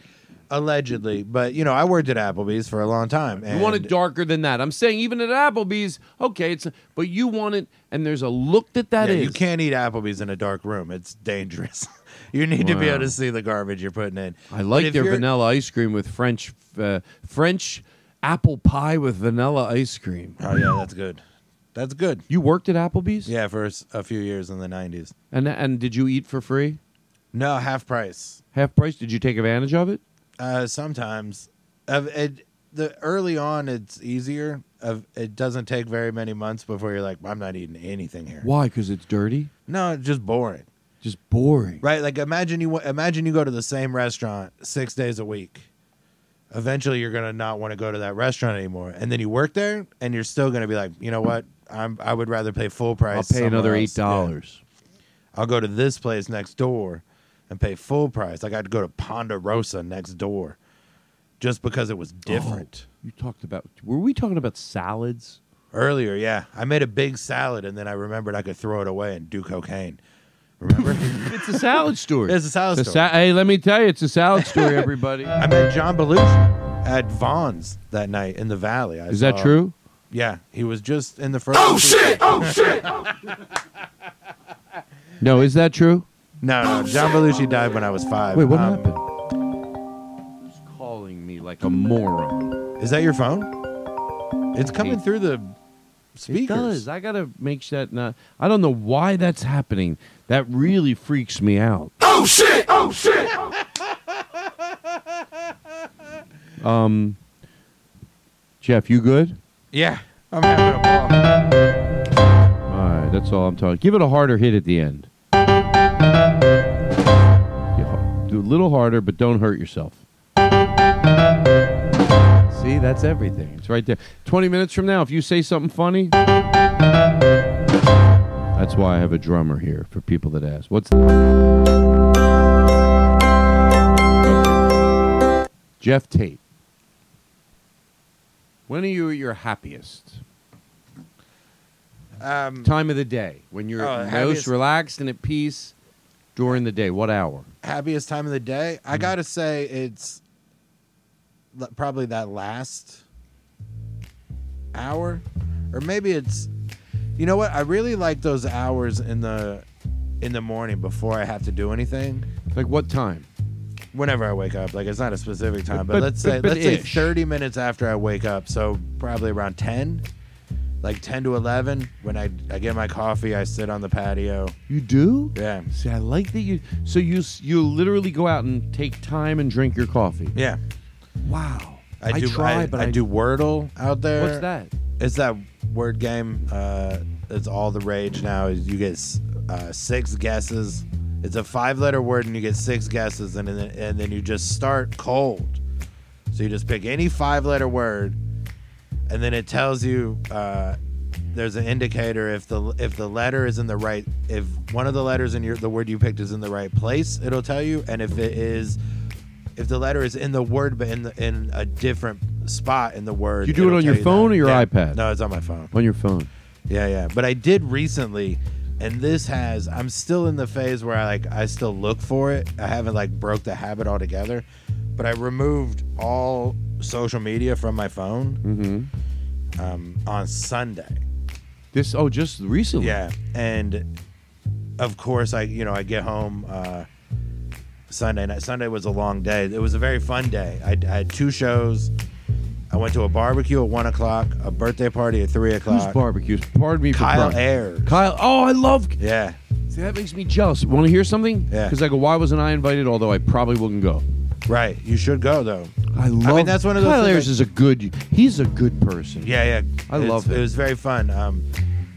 Speaker 4: allegedly, but you know, I worked at Applebee's for a long time.
Speaker 2: You want it darker than that. I'm saying even at Applebee's, okay, it's but you want it, and there's a look that that
Speaker 4: yeah,
Speaker 2: is.
Speaker 4: you can't eat Applebee's in a dark room. It's dangerous. (laughs) you need to be able to see the garbage you're putting in.
Speaker 2: I like their vanilla ice cream with French uh, French apple pie with vanilla ice cream.
Speaker 4: Oh yeah, that's good. That's good.
Speaker 2: You worked at Applebee's,
Speaker 4: Yeah, for a few years in the '90s.
Speaker 2: and and did you eat for free,
Speaker 4: No, half price.
Speaker 2: half price? Did you take advantage of it?
Speaker 4: Uh, sometimes, uh, it, the early on it's easier. Of it doesn't take very many months before you're like, I'm not eating anything here.
Speaker 2: Why? Because it's dirty,
Speaker 4: No, it's just boring,
Speaker 2: just boring.
Speaker 4: right? Like imagine you imagine you go to the same restaurant six days a week. Eventually, you're gonna not want to go to that restaurant anymore, and then you work there, and you're still gonna be like, you know what? I'm I would rather pay full price.
Speaker 2: I'll pay another
Speaker 4: else."
Speaker 2: eight dollars.
Speaker 4: Yeah. I'll go to this place next door and pay full price. Like I'd go to Ponderosa next door just because it was oh, different.
Speaker 2: You talked about. Were we talking about salads?
Speaker 4: Earlier, yeah. I made a big salad and then I remembered I could throw it away and do cocaine. Remember? (laughs)
Speaker 2: It's a salad story.
Speaker 4: It's a salad
Speaker 2: It's a
Speaker 4: story.
Speaker 2: sa- hey, let me tell you, it's a salad story, everybody. (laughs)
Speaker 4: I met John Belushi at Vaughn's that night in the Valley. I
Speaker 2: Is that
Speaker 4: saw-
Speaker 2: true?
Speaker 4: Yeah, he was just in the first. Oh shit! Oh shit! (laughs)
Speaker 2: No, is that true?
Speaker 4: no, no, John Belushi died when I was five.
Speaker 2: Wait, what
Speaker 4: Um,
Speaker 2: happened? Who's calling me like a moron?
Speaker 4: Is that your phone? It's coming
Speaker 2: Hey.
Speaker 4: through the
Speaker 2: It
Speaker 4: speakers.
Speaker 2: does. I gotta make sure that not. I don't know why that's happening. That really freaks me out. Oh shit! Oh shit! (laughs) um, Jeff, you good?
Speaker 4: Yeah, I'm having a ball.
Speaker 2: All right, that's all I'm talking. Give it a harder hit at the end. Yeah, Do a little harder, but don't hurt yourself. See, that's everything. It's right there. 20 minutes from now, if you say something funny, that's why I have a drummer here for people that ask. What's Jeff Tate. When are you at your happiest?
Speaker 4: Um,
Speaker 2: Time of the day when you're
Speaker 4: Oh,
Speaker 2: most
Speaker 4: happiest-
Speaker 2: relaxed and at peace during the day. What hour?
Speaker 4: happiest time of the day.
Speaker 2: Mm.
Speaker 4: I gotta say it's probably that last hour, or maybe it's. You know what? I really like those hours in the in the morning before I have to do anything.
Speaker 2: Like what time?
Speaker 4: Whenever I wake up, like it's not a specific time, but,
Speaker 2: But-
Speaker 4: let's
Speaker 2: but-
Speaker 4: say
Speaker 2: but
Speaker 4: let's say thirty minutes after I wake up, so probably around ten, like ten to eleven. When I I get my coffee, I sit on the patio.
Speaker 2: You do?
Speaker 4: Yeah,
Speaker 2: See, I like that you. So you you literally go out and take time and drink your coffee.
Speaker 4: yeah.
Speaker 2: Wow.
Speaker 4: I do.
Speaker 2: try,
Speaker 4: I,
Speaker 2: but
Speaker 4: I,
Speaker 2: I
Speaker 4: do Wordle out there.
Speaker 2: What's that?
Speaker 4: It's that word game. Uh, it's all the rage now. You get uh, six guesses. It's a five-letter word, and you get six guesses, and then and then you just start cold. So you just pick any five-letter word, and then it tells you. Uh, there's an indicator if the if the letter is in the right if one of the letters in your the word you picked is in the right place, it'll tell you, and if it is if the letter is in the word but in the, in a different spot in the word.
Speaker 2: You do it on your phone
Speaker 4: that.
Speaker 2: or your
Speaker 4: Yeah.
Speaker 2: iPad?
Speaker 4: No, it's on my phone.
Speaker 2: On your phone.
Speaker 4: Yeah, yeah. But I did recently, and this has. I'm still in the phase where I like. I still look for it. I haven't like broke the habit altogether, but I removed all social media from my phone
Speaker 2: Mm-hmm.
Speaker 4: um, on Sunday.
Speaker 2: This. Oh, just recently.
Speaker 4: Yeah, and of course I, you know, I get home uh, Sunday night. Sunday was a long day. It was a very fun day. I, I had two shows. I went to a barbecue at one o'clock, a birthday party at three
Speaker 2: Who's
Speaker 4: o'clock.
Speaker 2: barbecues? Pardon me for
Speaker 4: Kyle
Speaker 2: prying.
Speaker 4: Ayers.
Speaker 2: Kyle. Oh, I love.
Speaker 4: Yeah,
Speaker 2: See, that makes me jealous. Want to hear something?
Speaker 4: Yeah.
Speaker 2: Because I go, why wasn't I invited? Although I probably wouldn't go.
Speaker 4: right. You should go though.
Speaker 2: I love.
Speaker 4: I mean, that's one of those
Speaker 2: Kyle Ayers is a good. He's a good person.
Speaker 4: Yeah, yeah.
Speaker 2: I love it.
Speaker 4: It was very fun. Um,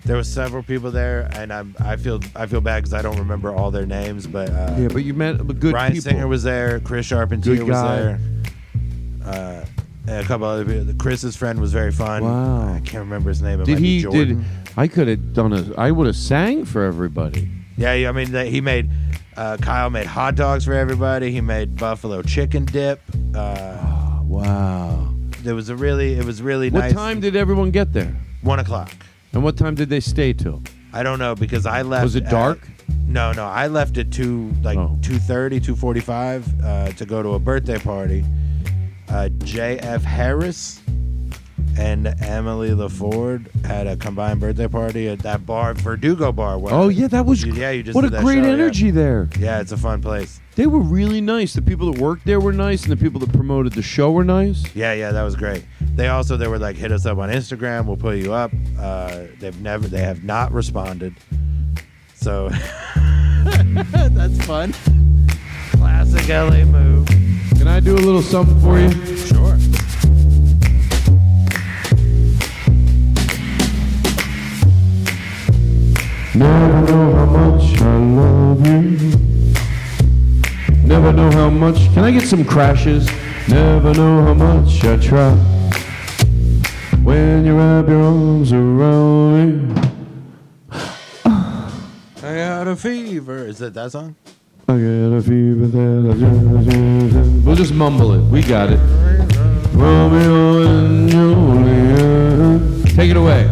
Speaker 4: there was several people there, and I'm I feel I feel bad because I don't remember all their names, but uh,
Speaker 2: Yeah, but you met a good
Speaker 4: Ryan
Speaker 2: people.
Speaker 4: Singer was there. Chris Charpentier
Speaker 2: Good
Speaker 4: was
Speaker 2: guy.
Speaker 4: there. Uh, and a couple other people. Chris's friend was very fun.
Speaker 2: Wow.
Speaker 4: I can't remember his name. It
Speaker 2: Did
Speaker 4: might be
Speaker 2: he?
Speaker 4: Jordan.
Speaker 2: Did I could have done a? I would have sang for everybody.
Speaker 4: Yeah, yeah, I mean, that- he made. Uh, Kyle made hot dogs for everybody. He made buffalo chicken dip. Uh,
Speaker 2: Wow.
Speaker 4: it was a really, it was really nice.
Speaker 2: What
Speaker 4: nice.
Speaker 2: time did everyone get there?
Speaker 4: One o'clock.
Speaker 2: And what time did they stay till?
Speaker 4: I don't know because I left.
Speaker 2: Was it
Speaker 4: at-
Speaker 2: dark?
Speaker 4: no, no. I left at two, like
Speaker 2: Oh.
Speaker 4: two thirty, two forty-five, uh, to go to a birthday party. Uh, J.F. Harris and Emily LaFord had a combined birthday party at that bar, Verdugo Bar. Where
Speaker 2: Oh yeah, that was.
Speaker 4: You- yeah, you just
Speaker 2: what a
Speaker 4: did that
Speaker 2: great
Speaker 4: show, yeah.
Speaker 2: energy there.
Speaker 4: Yeah, it's a fun place.
Speaker 2: They were really nice. The people that worked there were nice, and the people that promoted the show were nice.
Speaker 4: Yeah, yeah, that was great. They also they were like hit us up on Instagram. We'll put you up. Uh, they've never they have not responded. So (laughs) (laughs) that's fun. Classic LA move.
Speaker 2: Can I do a little something for you?
Speaker 4: Sure.
Speaker 2: Never know how much I love you. Never know how much. Can I get some crashes? Never know how much I try. When you wrap your arms around me.
Speaker 4: I got a fever. Is it that song?
Speaker 2: I got a fever that I just- We'll just mumble it. We got it. Romeo and Juliet. Take it away.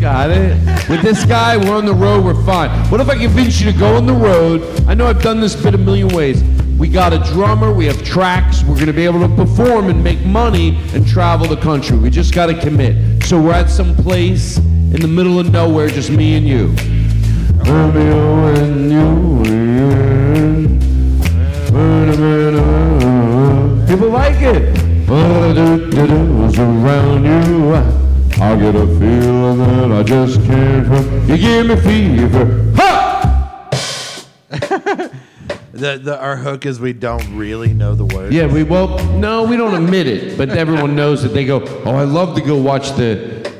Speaker 2: Got it. With this guy, we're on the road, we're fine. What if I convince you to go on the road? I know I've done this bit a million ways. We got a drummer, we have tracks, we're gonna be able to perform and make money and travel the country. We just gotta commit. So we're at some place in the middle of nowhere, just me and you. Romeo and Juliet. People like it. around you. I get a feeling that I just can't help. You give me fever. Ha! (laughs)
Speaker 4: The, the our hook is we don't really know the words.
Speaker 2: Yeah, we well, no, we don't admit it, but everyone knows that they go, "Oh, I love to go watch the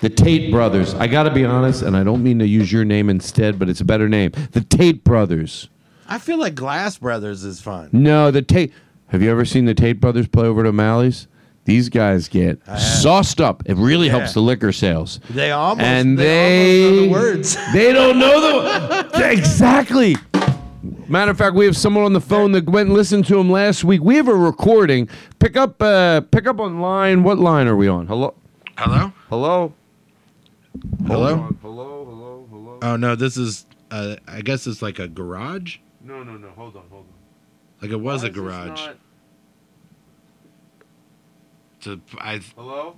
Speaker 2: the Tate brothers." I got to be honest, and I don't mean to use your name instead, but it's a better name. The Tate brothers.
Speaker 4: I feel like Glass Brothers is fun.
Speaker 2: No, the Tate. Have you ever seen the Tate brothers play over at O'Malley's? These guys get sauced up. It really
Speaker 4: Yeah.
Speaker 2: helps the liquor sales.
Speaker 4: They almost
Speaker 2: and
Speaker 4: they,
Speaker 2: they,
Speaker 4: almost know the words.
Speaker 2: They don't know the (laughs) exactly. Matter of fact, we have someone on the phone that went and listened to him last week. We have a recording. Pick up, uh, pick up on line. What line are we on? Hello,
Speaker 4: Hello?
Speaker 2: hello,
Speaker 4: Hello?
Speaker 2: Hello, hello, hello.
Speaker 4: Oh no, this is uh, I guess it's like a garage.
Speaker 2: No, no, no. Hold on, hold on.
Speaker 4: Like it was
Speaker 2: Why
Speaker 4: a
Speaker 2: is this
Speaker 4: garage.
Speaker 2: not-
Speaker 4: To, I
Speaker 2: Hello.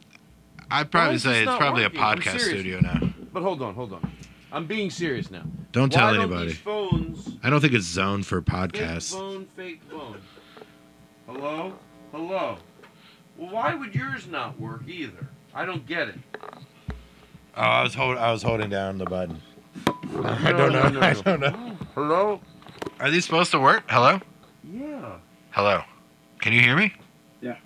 Speaker 4: I'd
Speaker 2: Why
Speaker 4: probably
Speaker 2: is
Speaker 4: say it's
Speaker 2: not
Speaker 4: probably
Speaker 2: working?
Speaker 4: a
Speaker 2: I'm
Speaker 4: podcast
Speaker 2: serious.
Speaker 4: studio now.
Speaker 2: But hold on, hold on. I'm being serious now.
Speaker 4: Don't
Speaker 2: Why
Speaker 4: tell
Speaker 2: don't
Speaker 4: anybody.
Speaker 2: these phones
Speaker 4: I don't think it's zoned for
Speaker 2: Fake
Speaker 4: podcasts.
Speaker 2: phone, fake phone. Hello? Hello? Well, why would yours not work either? I don't get it.
Speaker 4: Oh, I was hold, I was holding down the button. (laughs) I don't
Speaker 2: no,
Speaker 4: know.
Speaker 2: no, (laughs)
Speaker 4: I don't know.
Speaker 2: Hello?
Speaker 4: Are these supposed to work? Hello?
Speaker 2: Yeah.
Speaker 4: Hello. Can you hear me? Yeah.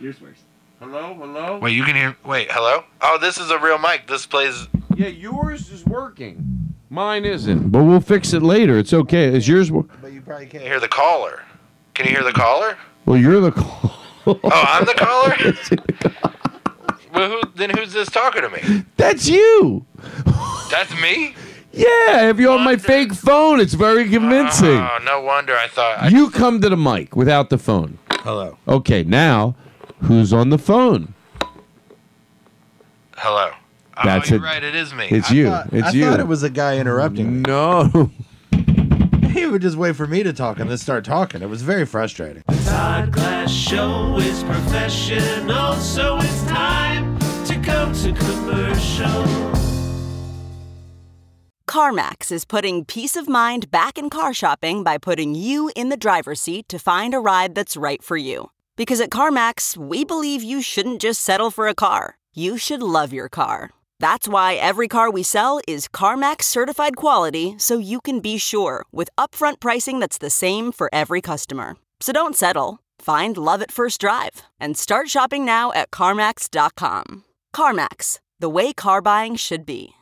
Speaker 5: Yours works.
Speaker 2: Hello? Hello?
Speaker 4: Wait, you can hear. Wait, hello. Oh, this is a real mic. This plays.
Speaker 2: Yeah, yours is working. Mine isn't. But we'll fix it later. It's okay. Is yours? wor-
Speaker 4: But you probably can't hear the caller. Can you hear the caller?
Speaker 2: Well, you're the call.
Speaker 4: Oh, I'm (laughs) the caller. well, who, then who's this talking to me?
Speaker 2: That's you.
Speaker 4: That's me.
Speaker 2: Yeah, if you're on my fake phone, it's very convincing.
Speaker 4: Oh, no wonder I thought. I,
Speaker 2: You come to the mic without the phone.
Speaker 4: hello.
Speaker 2: Okay, now who's on the phone?
Speaker 4: Hello.
Speaker 2: Oh, that's
Speaker 4: oh, you're
Speaker 2: it.
Speaker 4: right. It is me.
Speaker 2: It's
Speaker 4: I
Speaker 2: you.
Speaker 4: thought-
Speaker 2: it's
Speaker 4: I
Speaker 2: you.
Speaker 4: thought it was a guy interrupting me.
Speaker 2: No. (laughs)
Speaker 4: He would just wait for me to talk and then start talking. It was very frustrating.
Speaker 5: The Todd Glass Show is professional, so it's time to go to commercial.
Speaker 7: CarMax is putting peace of mind back in car shopping by putting you in the driver's seat to find a ride that's right for you. Because at CarMax, we believe you shouldn't just settle for a car, you should love your car. That's why every car we sell is CarMax certified quality so you can be sure with upfront pricing that's the same for every customer. So don't settle. Find love at first drive and start shopping now at CarMax.com. CarMax, the way car buying should be.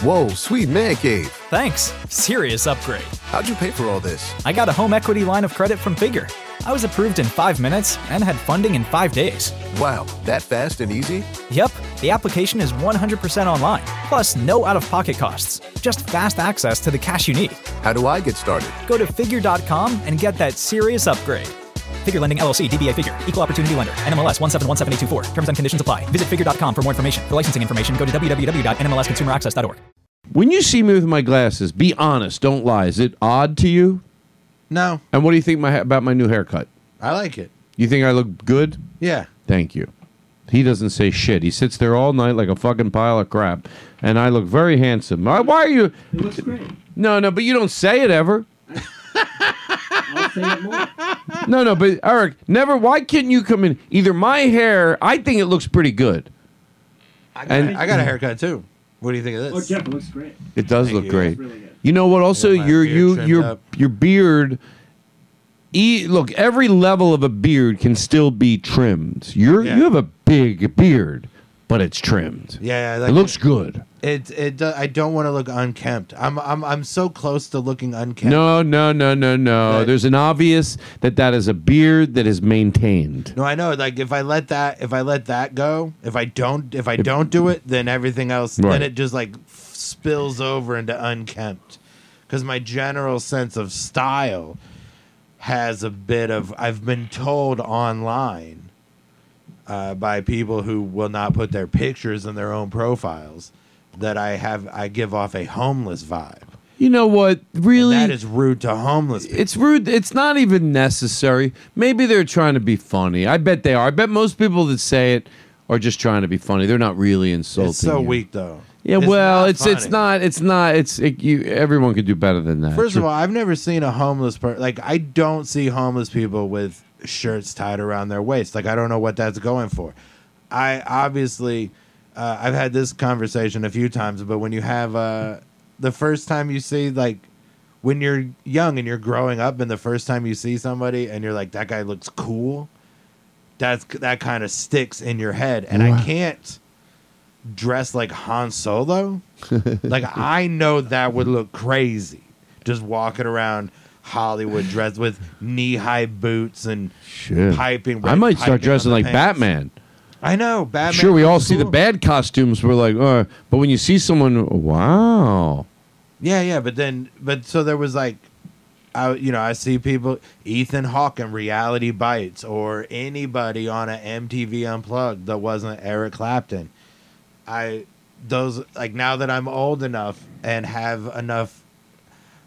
Speaker 1: Whoa, sweet man cave.
Speaker 8: Thanks. Serious upgrade.
Speaker 1: How'd you pay for all this?
Speaker 8: I got a home equity line of credit from Figure. I was approved in five minutes and had funding in five days.
Speaker 1: Wow, that fast and easy?
Speaker 8: Yep, the application is 100% online, plus no out of pocket costs. Just fast access to the cash you need.
Speaker 1: How do I get started?
Speaker 8: Go to figure.com and get that serious upgrade. Figure Lending LLC, DBA Figure, Equal Opportunity Lender, NMLS 1717824. Terms and conditions apply. Visit figure.com for more information. For licensing information, go to www.nmlsconsumeraccess.org.
Speaker 2: When you see me with my glasses, be honest. Don't lie. Is it odd to you?
Speaker 4: No,
Speaker 2: And what do you think my, about my new haircut?
Speaker 4: I like it.
Speaker 2: You think I look good?
Speaker 4: Yeah.
Speaker 2: Thank you. He doesn't say shit. He sits there all night like a fucking pile of crap, and I look very handsome. Why, why are you?
Speaker 5: It looks great.
Speaker 2: No, no, but you don't say it ever. (laughs)
Speaker 5: I'll say it more.
Speaker 2: No, no, but Eric, never. Why can't you come in? Either my hair, I think it looks pretty good. and
Speaker 4: I got a haircut too. What do you think of
Speaker 5: Oh,
Speaker 4: this?
Speaker 5: Jeff, it looks great.
Speaker 2: It does
Speaker 4: Thank
Speaker 2: look
Speaker 4: you.
Speaker 2: great.
Speaker 5: It's really good.
Speaker 2: You know what? Also, your
Speaker 4: beard
Speaker 2: you your
Speaker 4: up.
Speaker 2: your beard. E, look, every level of a beard can still be trimmed. You're
Speaker 4: Yeah.
Speaker 2: you have a big beard, but it's trimmed.
Speaker 4: Yeah,
Speaker 2: it looks good.
Speaker 4: It it. do- I don't want to look unkempt. I'm I'm I'm so close to looking unkempt.
Speaker 2: No, no, no, no, no.
Speaker 4: Right.
Speaker 2: There's an obvious that that is a beard that is maintained.
Speaker 4: No, I know. Like if I let that, if I let that go, if I don't, if I don't do it, then everything else,
Speaker 2: Right.
Speaker 4: then it just like spills over into unkempt. Because my general sense of style has a bit of. I've been told online uh, by people who will not put their pictures in their own profiles that I have. I give off a homeless vibe.
Speaker 2: You know what? Really,
Speaker 4: that is rude to homeless people.
Speaker 2: It's rude. It's not even necessary. Maybe they're trying to be funny. I bet they are. I bet most people that say it are just trying to be funny. They're not really insulting.
Speaker 4: It's so
Speaker 2: you.
Speaker 4: weak though.
Speaker 2: Yeah,
Speaker 4: It's
Speaker 2: well,
Speaker 4: not
Speaker 2: it's it's
Speaker 4: funny.
Speaker 2: not it's not it's it, you. Everyone could do better than that.
Speaker 4: First of all, I've never seen a homeless person. Like, I don't see homeless people with shirts tied around their waist. Like, I don't know what that's going for. I obviously, uh, I've had this conversation a few times, but when you have uh, the first time you see, like, when you're young and you're growing up, and the first time you see somebody and you're like, that guy looks cool, that's that kind of sticks in your head. And I
Speaker 2: Wow.
Speaker 4: can't dress like Han Solo. like (laughs) I know that would look crazy, just walking around Hollywood dressed with knee high boots and
Speaker 2: Shit.
Speaker 4: piping.
Speaker 2: I might start
Speaker 4: piping on
Speaker 2: dressing
Speaker 4: the
Speaker 2: like
Speaker 4: pants.
Speaker 2: Batman.
Speaker 4: I know Batman.
Speaker 2: sure, we all see the
Speaker 4: cool.
Speaker 2: bad costumes. We're like, uh, but when you see someone, wow.
Speaker 4: Yeah, yeah, but then, but so there was like, I you know I see people Ethan Hawke in Reality Bites or anybody on a MTV Unplugged that wasn't Eric Clapton. I those like now that I'm old enough and have enough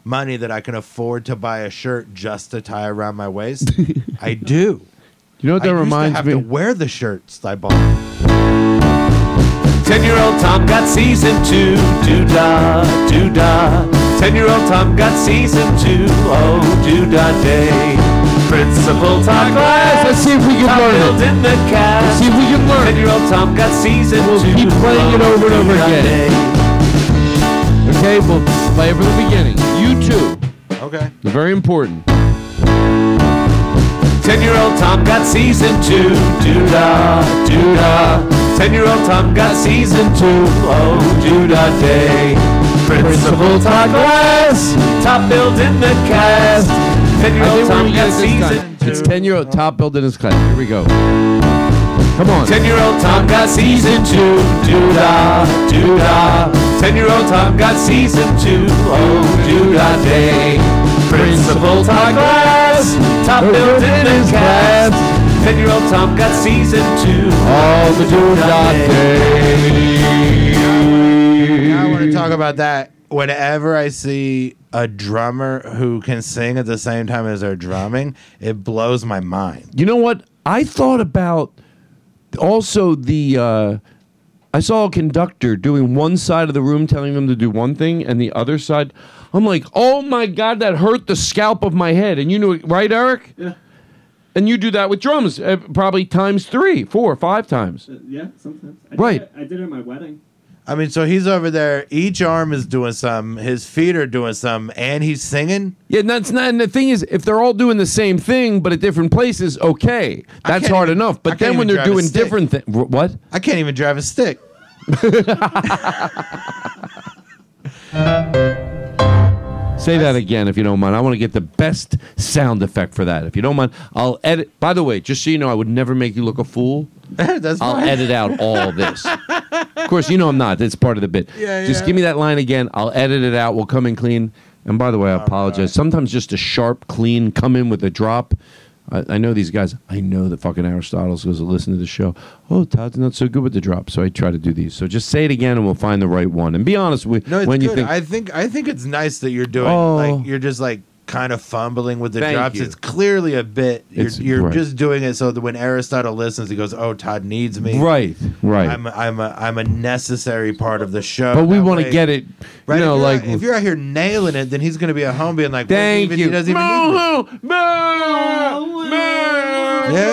Speaker 4: money that I can afford to buy a shirt just to tie around my waist, (laughs) I do.
Speaker 2: You know what that
Speaker 4: I used
Speaker 2: reminds
Speaker 4: to have
Speaker 2: me?
Speaker 4: to wear the shirts I bought.
Speaker 5: Ten year old Tom got season two, doo da, doo da. Ten year old Tom got season two, oh doo da day. Principal Todd Glass.
Speaker 2: Let's see if we can
Speaker 5: Top
Speaker 2: learn it.
Speaker 5: in the cast.
Speaker 2: Let's see if we can learn
Speaker 5: Ten year old Tom got season
Speaker 2: We'll
Speaker 5: two.
Speaker 2: keep playing it over and over again.
Speaker 5: day.
Speaker 2: Okay, we'll play it from the beginning. You too.
Speaker 4: Okay.
Speaker 2: It's very important.
Speaker 5: Ten year old Tom got season two, doo da, doo da. Ten year old Tom got season two, oh doo da day. Principal Todd Glass, top billed in the cast. Ten year
Speaker 2: I
Speaker 5: old
Speaker 2: think
Speaker 5: Tom got season
Speaker 2: time. It's ten year old top billed in his class. Here we go. Come on.
Speaker 5: Ten year old Tom got season two, doo da, doo da. Ten year old Tom got season two, oh doo da day. Principal Todd Glass, top billed in the cast. Ten year old Tom got season two,
Speaker 2: All the
Speaker 5: doo da
Speaker 4: Now I want to talk about that. Whenever I see a drummer who can sing at the same time as they're drumming, it blows my mind.
Speaker 2: You know what? I thought about also the. Uh, I saw a conductor doing one side of the room, telling them to do one thing, and the other side. I'm like, oh my god, that hurt the scalp of my head. And you knew it, right, Eric?
Speaker 9: Yeah.
Speaker 2: And you do that with drums, uh, probably times three, four, five times.
Speaker 9: Uh, yeah, sometimes. I
Speaker 2: Right.
Speaker 9: Did it, I did it at my wedding.
Speaker 4: I mean, so he's over there. Each arm is doing some. His feet are doing some, and he's singing.
Speaker 2: Yeah, that's not. And the thing is, if they're all doing the same thing but at different places, okay, that's hard
Speaker 4: even-
Speaker 2: enough. But then when they're doing different things, what?
Speaker 4: I can't even drive a stick. (laughs)
Speaker 2: Say that again if you don't mind. I want to get the best sound effect for that. If you don't mind, I'll edit. By the way, just so you know, I would never make you look a fool. (laughs)
Speaker 4: That's
Speaker 2: I'll
Speaker 4: fine.
Speaker 2: edit out all this. (laughs) of course, you know I'm not. That's part of the bit.
Speaker 4: Yeah,
Speaker 2: Just
Speaker 4: yeah.
Speaker 2: give me that line again. I'll edit it out. We'll come in clean. And by the way, I oh, apologize. Sometimes just a sharp, clean come in with a drop. I, I know these guys. I know that fucking Aristotle's goes to listen to the show. Oh, Todd's not so good with the drop, so I try to do these. So just say it again, and we'll find the right one. And be honest with
Speaker 4: No, it's
Speaker 2: when
Speaker 4: good.
Speaker 2: you think.
Speaker 4: I think I think it's nice that you're doing
Speaker 2: Oh.
Speaker 4: like you're just like kind of fumbling with the
Speaker 2: Thank
Speaker 4: drops.
Speaker 2: you.
Speaker 4: It's clearly a bit. You're,
Speaker 2: It's-
Speaker 4: you're
Speaker 2: right.
Speaker 4: just doing it so that when Aristotle listens, he goes, "Oh, Todd needs me."
Speaker 2: Right, right.
Speaker 4: I'm I'm a I'm a necessary part of the show.
Speaker 2: but we
Speaker 4: That
Speaker 2: want to
Speaker 4: way-
Speaker 2: get it,
Speaker 4: Right,
Speaker 2: you know,
Speaker 4: if you're
Speaker 2: like.
Speaker 4: out- if you're out here nailing it, then he's going to be at home being like,
Speaker 2: Thank
Speaker 4: even,
Speaker 2: you.
Speaker 4: He doesn't even need me. Yeah,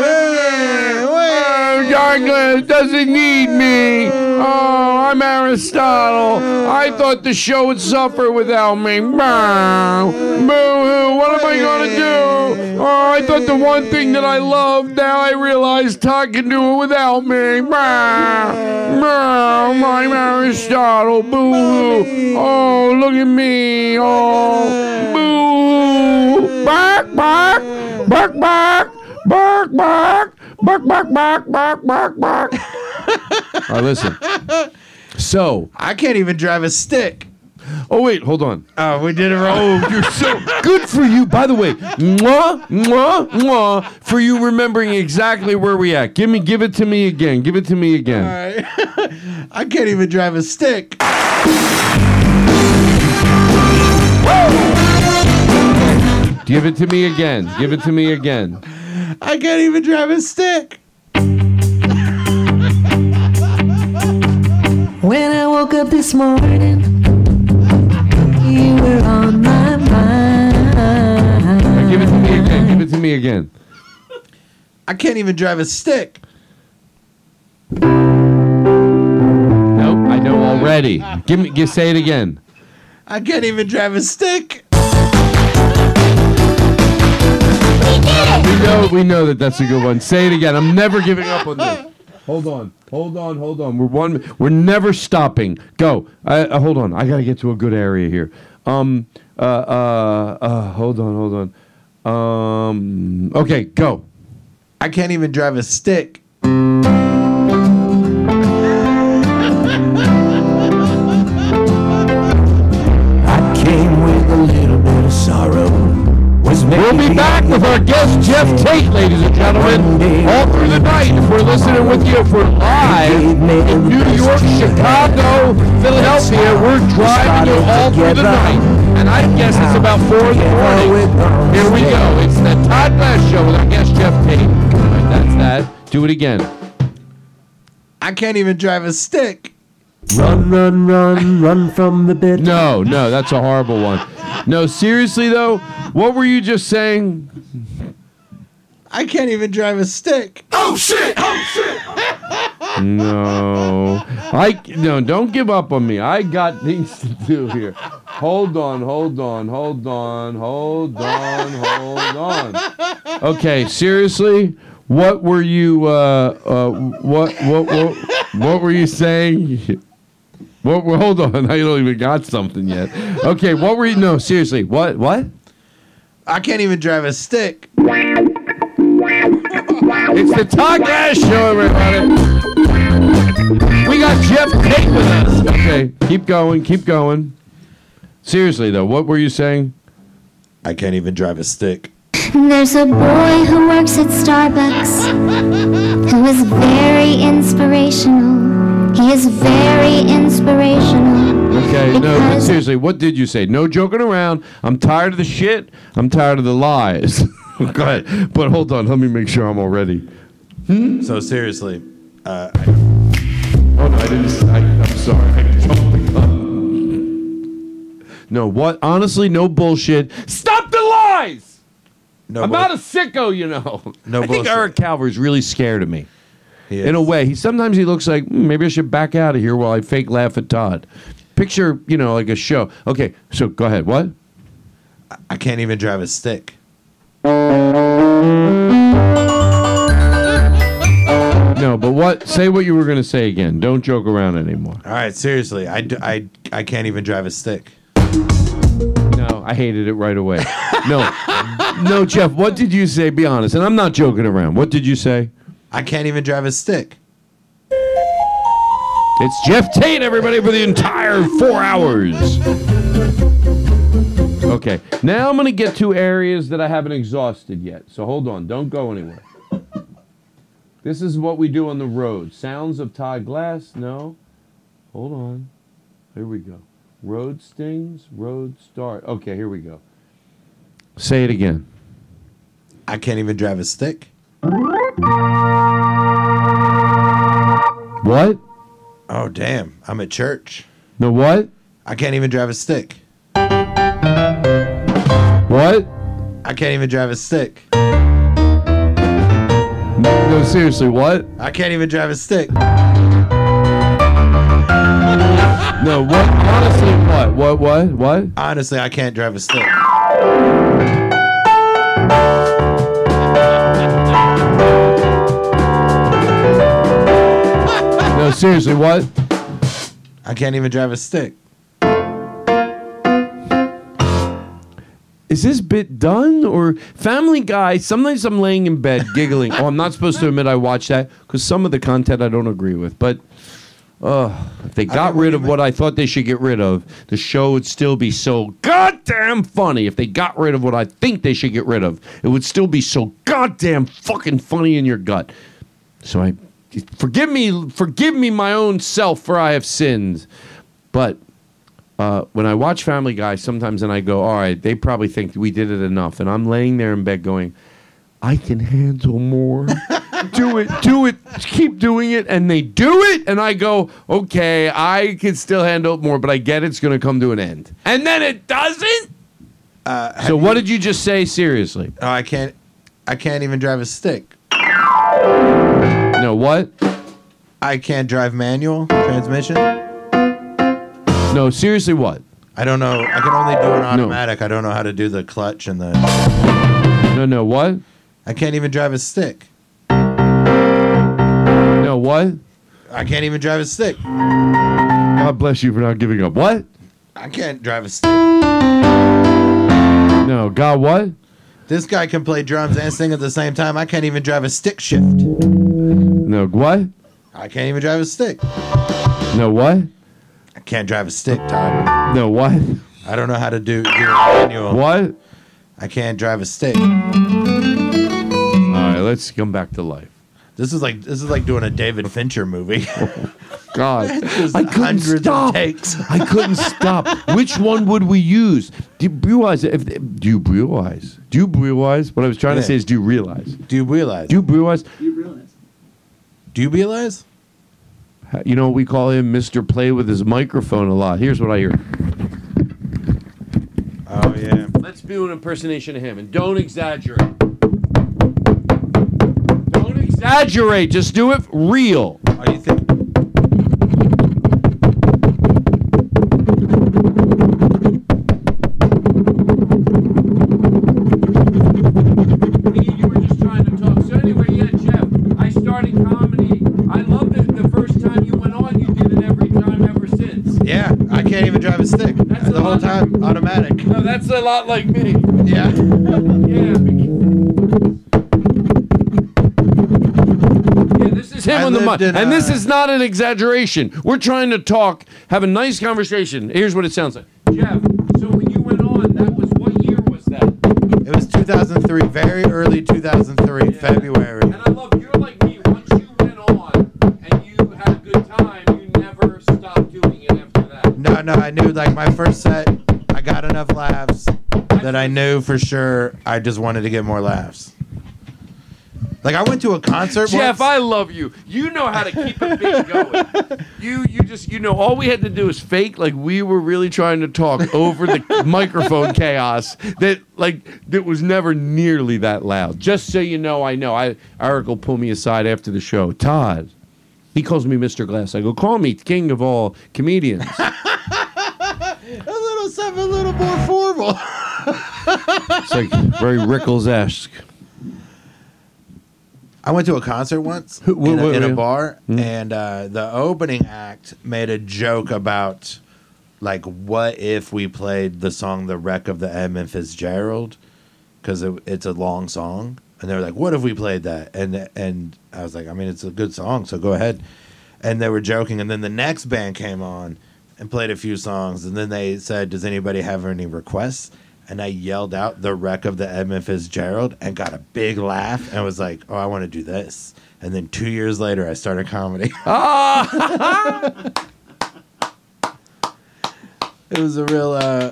Speaker 2: Oh, Douglas doesn't need me. Oh, I'm Aristotle. I thought the show would suffer without me. Boo. Boo-hoo. What am I going to do? Oh, I thought the one thing that I loved, now I realize Todd can do it without me. Boo. Boo. I'm Aristotle. Boo-hoo. Oh, look at me. Oh, boo. Bark, bark. Bark, bark. Bark, bark. Bark, bark, bark, bark, bark, bark. (laughs) All right, listen. So
Speaker 4: I can't even drive a stick.
Speaker 2: Oh wait, hold on.
Speaker 4: Oh, we did it
Speaker 2: wrong. Oh, you're so good for you. By the way, mwah, mwah, mwah, for you remembering exactly where we at. Give me, give it to me again. Give it to me again.
Speaker 4: All right. (laughs) I can't even drive a stick.
Speaker 2: Give it to me again. Give it to me again.
Speaker 4: I can't even drive a stick.
Speaker 10: When I woke up this morning, you were on my mind.
Speaker 2: Give it to me again. Give it to me again.
Speaker 4: I can't even drive a stick.
Speaker 2: Nope, I know already. Give me, give, say it again.
Speaker 4: I can't even drive a stick.
Speaker 2: We know, we know that that's a good one. Say it again. I'm never giving up on this. Hold on, hold on, hold on. We're one. We're never stopping. Go. Uh, uh, hold on. I gotta get to a good area here. Um. Uh. Uh. uh hold on. Hold on. Um. Okay. Go.
Speaker 4: I can't even drive a stick.
Speaker 5: With
Speaker 2: our guest Jeff Tate, ladies and gentlemen, all through the night. If we're listening with you, if we're live in New York, Chicago, Philadelphia, we're driving you all through the night. And I guess it's about four in the morning. Here we go. It's the Todd Glass Show with our guest Jeff Tate. Right, that's that. Do it again.
Speaker 4: I can't even drive a stick.
Speaker 5: Run, run, run, run from the bit.
Speaker 2: No, no, that's a horrible one. No, seriously though, what were you just saying?
Speaker 4: I can't even drive a stick.
Speaker 5: Oh shit! Oh shit!
Speaker 2: No, I no. Don't give up on me. I got things to do here. Hold on, hold on, hold on, hold on, hold on. Okay, seriously, what were you? Uh, uh, what, what, what, what were you saying? What? well, Hold on, (laughs) I don't even got something yet. Okay, what were you? No, seriously, what? What?
Speaker 4: I can't even drive a stick.
Speaker 2: It's the Todd Glass Show, everybody. We got Jeff Tate with us. Okay, keep going, keep going. Seriously though, what were you saying?
Speaker 4: I can't even drive a stick.
Speaker 11: There's a boy who works at Starbucks who is very inspirational. He is very inspirational.
Speaker 2: Okay, no, but seriously, what did you say? No joking around. I'm tired of the shit. I'm tired of the lies. (laughs) Go ahead, but hold on. Let me make sure I'm all ready.
Speaker 4: So seriously, uh, I,
Speaker 2: Oh no, I didn't. I, I'm sorry. I jumped the gun. No, what? Honestly, no bullshit. Stop the lies.
Speaker 4: no
Speaker 2: I'm
Speaker 4: bull-
Speaker 2: not a sicko, you know.
Speaker 4: No
Speaker 2: I think. Eric Calver's really scared of me. In a way, he sometimes he looks like "Hmm, maybe I should back out of here while I fake laugh at Todd. Picture, you know, like a show. Okay, so go ahead. What?
Speaker 4: I can't even drive a stick.
Speaker 2: No, but what? Say what you were going to say again. Don't joke around anymore.
Speaker 4: All right, seriously, I, d- I, I can't even drive a stick.
Speaker 2: No, I hated it right away. No, no, Jeff. What did you say? Be honest, and I'm not joking around. What did you say?
Speaker 4: I can't even drive a stick.
Speaker 2: It's Jeff Tate, everybody, for the entire four hours. Okay, now I'm going to get to areas that I haven't exhausted yet. So hold on, don't go anywhere. This is what we do on the road. Sounds of Todd Glass? No. Hold on. Here we go. Road stings, road start. Okay, here we go. Say it again.
Speaker 4: I can't even drive a stick.
Speaker 2: What?
Speaker 4: Oh damn! I'm at church.
Speaker 2: No, what?
Speaker 4: I can't even drive a stick.
Speaker 2: What?
Speaker 4: I can't even drive a stick.
Speaker 2: No, seriously, what?
Speaker 4: I can't even drive a stick.
Speaker 2: No, what? Honestly, what? What? What? What?
Speaker 4: Honestly, I can't drive a stick.
Speaker 2: No, seriously, what?
Speaker 4: I can't even drive a stick.
Speaker 2: Is this bit done or Family Guy? Sometimes I'm laying in bed giggling. oh, I'm not supposed to admit I watch that because some of the content I don't agree with. But uh, if they got rid of what I thought they should get rid of, the show would still be so goddamn funny. If they got rid of what I think they should get rid of, it would still be so goddamn fucking funny in your gut. So I forgive me, forgive me my own self for I have sinned. But uh, when I watch Family Guy, sometimes and I go, all right, they probably think we did it enough, and I'm laying there in bed going, I can handle more. (laughs) do it, do it, keep doing it, and they do it, and I go, okay, I can still handle it more, but I get it's going to come to an end, and then it doesn't.
Speaker 4: Uh,
Speaker 2: so what did you just say? Seriously?
Speaker 4: Oh, I can't. I can't even drive a stick.
Speaker 2: No, what?
Speaker 4: I can't drive manual transmission.
Speaker 2: No, seriously, what?
Speaker 4: I don't know. I can only do an automatic. I don't know how to do the clutch and the.
Speaker 2: No, no, what?
Speaker 4: I can't even drive a stick.
Speaker 2: No, what?
Speaker 4: I can't even drive a stick.
Speaker 2: God bless you for not giving up. What?
Speaker 4: I can't drive a stick.
Speaker 2: No, God, what?
Speaker 4: This guy can play drums and sing at the same time. I can't even drive a stick shift.
Speaker 2: No, what?
Speaker 4: I can't even drive a stick.
Speaker 2: No, what?
Speaker 4: I can't drive a stick, Todd.
Speaker 2: No, what?
Speaker 4: I don't know how to do, do a manual.
Speaker 2: What?
Speaker 4: I can't drive a stick.
Speaker 2: All right, let's come back to life.
Speaker 4: This is like this is like doing a David Fincher movie. (laughs)
Speaker 2: Oh,
Speaker 4: God, (laughs)
Speaker 2: I couldn't stop.
Speaker 4: takes.
Speaker 2: I couldn't (laughs) stop. Which one would we use? Do you realize? If, do you realize? Do you realize? What I was trying to say is, do you realize?
Speaker 4: Do you realize?
Speaker 2: Do you realize?
Speaker 9: Do You realize?
Speaker 4: Do you realize?
Speaker 2: You know, we call him Mister Play with his microphone a lot. Here's what I hear.
Speaker 4: Oh yeah.
Speaker 2: Let's do an impersonation of him, and don't exaggerate. Don't exaggerate. Just do it real.
Speaker 4: Oh, you think? Automatic.
Speaker 2: No, that's a lot like me.
Speaker 4: Yeah.
Speaker 2: yeah. Yeah, this is him
Speaker 4: I
Speaker 2: on the mic.
Speaker 4: in,
Speaker 2: and this is not an exaggeration. We're trying to talk, have a nice conversation. Here's what it sounds like. Jeff, so when you went on, that was what year was that?
Speaker 4: It was 2003, very early 2003, February.
Speaker 2: And I love you're like me. Once you went on and you had a good time, you never stopped doing it after that.
Speaker 4: No, no, I knew like my first set, got enough laughs that I knew for sure I just wanted to get more laughs. Like I went to a concert.
Speaker 2: Jeff,
Speaker 4: once.
Speaker 2: I love you. You know how to keep a bit going. You you just you know all we had to do is fake like we were really trying to talk over the (laughs) microphone chaos that like that was never nearly that loud. Just so you know, I know. I Eric will pull me aside after the show. Todd. He calls me Mr. Glass. I go, call me king of all comedians. (laughs)
Speaker 4: a little something, a little more formal.
Speaker 2: It's like very Rickles esque.
Speaker 4: I went to a concert once
Speaker 2: Who-
Speaker 4: in, a,
Speaker 2: wh- wh-
Speaker 4: in a
Speaker 2: wh-
Speaker 4: bar,
Speaker 2: Hmm.
Speaker 4: and uh, the opening act made a joke about like what if we played the song "The Wreck of the Edmund Fitzgerald" because it, it's a long song, and they were like, "What if we played that?" And and I was like, "I mean, it's a good song, so go ahead." And they were joking, and then the next band came on and played a few songs, and then they said, "Does anybody have any requests?" And I yelled out the wreck of the Edmund Fitzgerald and got a big laugh and was like, "Oh, I want to do this." And then two years later, I started comedy. (laughs) it was a real, uh,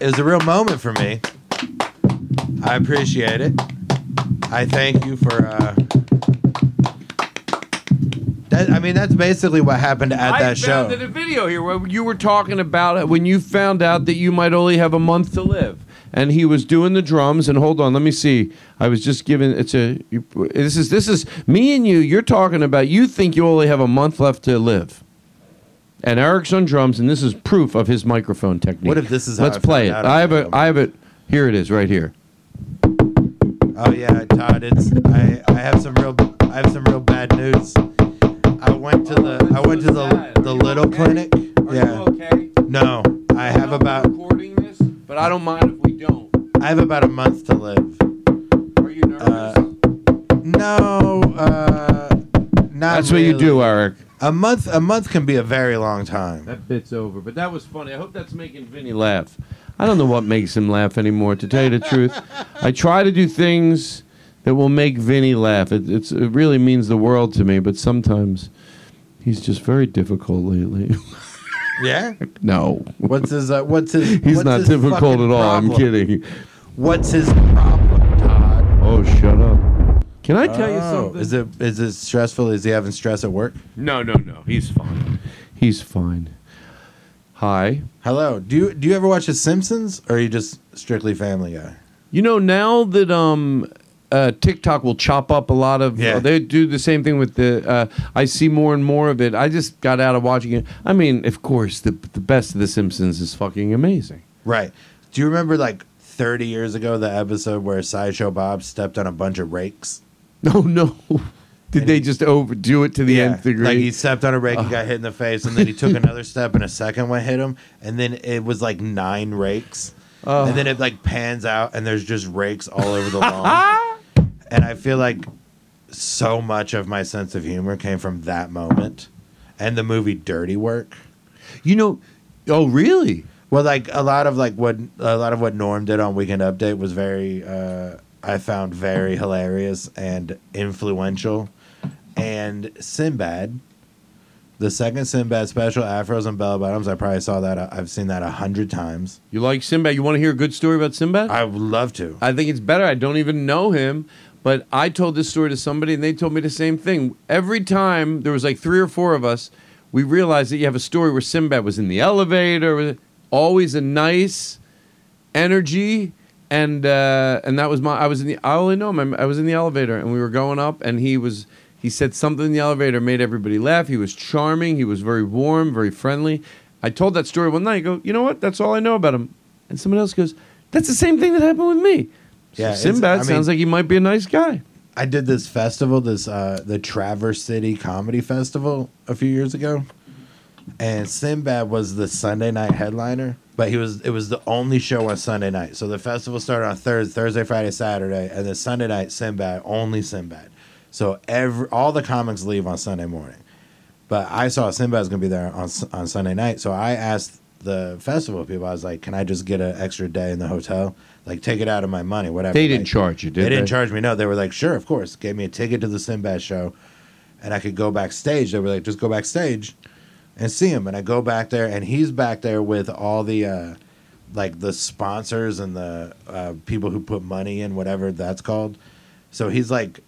Speaker 4: it was a real moment for me. I appreciate it. I thank you for. Uh, that, I mean, that's basically what happened at
Speaker 2: I
Speaker 4: that show.
Speaker 2: found in a video here where you were talking about it when you found out that you might only have a month to live. and he was doing the drums. And hold on, let me see. I was just given. It's a. You, this is this is me and you. You're talking about. You think you only have a month left to live. And Eric's on drums, and this is proof of his microphone technique.
Speaker 4: What if this is how
Speaker 2: Let's
Speaker 4: I
Speaker 2: play it.
Speaker 4: found out
Speaker 2: I have
Speaker 4: about
Speaker 2: a. I have it. Here it is, right here.
Speaker 4: Oh yeah, Todd. It's I. I have some real. I have some real bad news. I went to the. I went to the the little clinic. yeah.
Speaker 2: okay?
Speaker 4: No, I have about.
Speaker 2: Recording this, but I don't mind if we don't.
Speaker 4: I have about a month to live.
Speaker 2: Are you nervous?
Speaker 4: no, uh, not.
Speaker 2: That's what you
Speaker 4: really.
Speaker 2: do, Eric.
Speaker 4: A month. A month can be a very long time.
Speaker 2: That bit's over, but that was funny. I hope that's making Vinny laugh. I don't know what makes him laugh anymore, to tell you the truth. I try to do things that will make Vinny laugh. It, it's, it really means the world to me, but sometimes he's just very difficult lately. (laughs)
Speaker 4: Yeah.
Speaker 2: no.
Speaker 4: What's his? Uh, what's his?
Speaker 2: He's
Speaker 4: what's
Speaker 2: not
Speaker 4: his
Speaker 2: difficult at all. I'm kidding.
Speaker 4: What's his problem, Todd?
Speaker 2: Oh, shut up. Can I tell you
Speaker 4: Oh,
Speaker 2: something?
Speaker 4: Is it is it stressful? Is he having stress at work?
Speaker 2: No, no, no. He's fine. He's fine. Hi.
Speaker 4: Hello. Do you do you ever watch The Simpsons, or are you just strictly Family Guy?
Speaker 2: You know, now that um, uh, TikTok will chop up a lot of,
Speaker 4: Yeah.
Speaker 2: they do the same thing with the. Uh, I see more and more of it. I just got out of watching it. I mean, of course, the the best of the Simpsons is fucking amazing.
Speaker 4: Right. Do you remember like 30 years ago the episode where Sideshow Bob stepped on a bunch of rakes?
Speaker 2: No, (laughs) no. Did they just overdo it to the nth degree?
Speaker 4: Like he stepped on a rake and got hit in the face, and then he took (laughs) another step and a second one hit him, and then it was like nine rakes.
Speaker 2: Ugh.
Speaker 4: And then it like pans out, and there's just rakes all over the (laughs) lawn. And I feel like so much of my sense of humor came from that moment, and the movie Dirty Work.
Speaker 2: You know, oh really?
Speaker 4: Well, like a lot of like what a lot of what Norm did on Weekend Update was very, uh, I found very (laughs) hilarious and influential. And Sinbad, the second Sinbad special, Afros and Bell Bottoms, I probably saw that. I've seen that a hundred times.
Speaker 2: You like Sinbad? You want to hear a good story about Sinbad?
Speaker 4: I would love to.
Speaker 2: I think it's better. I don't even know him, but I told this story to somebody and they told me the same thing. Every time there was like three or four of us, we realized that you have a story where Sinbad was in the elevator, always a nice energy. And uh, and that was my. I was in the. I only know him. I was in the elevator, and we were going up, and he was. He said something in the elevator, made everybody laugh. He was charming. He was very warm, very friendly. I told that story one night. I go, you know what? That's all I know about him. And someone else goes, that's the same thing that happened with me.
Speaker 4: Yeah, it's-
Speaker 2: Sinbad
Speaker 4: I mean-
Speaker 2: sounds like he might be a nice guy.
Speaker 4: I did this festival, this uh, the Traverse City Comedy Festival, a few years ago, and Sinbad was the Sunday night headliner. But he was it was the only show on Sunday night. So the festival started on Thursday, Thursday, Friday, Saturday, and then Sunday night Sinbad only Sinbad. So every all the comics leave on Sunday morning. But I saw Sinbad was gonna be there on S- on Sunday night, so I asked the festival people. I was like, "Can I just get an extra day in the hotel? Like, take it out of my money, whatever."
Speaker 2: They didn't
Speaker 4: Like,
Speaker 2: charge you, did
Speaker 4: they?
Speaker 2: They didn't
Speaker 4: charge me. No, they were like, "Sure, of course." Gave me a ticket to the Sinbad show, and I could go backstage. They were like, "Just go backstage and see him." And I go back there, and he's back there with all the uh, like the sponsors and the uh, people who put money in, whatever that's called. So he's like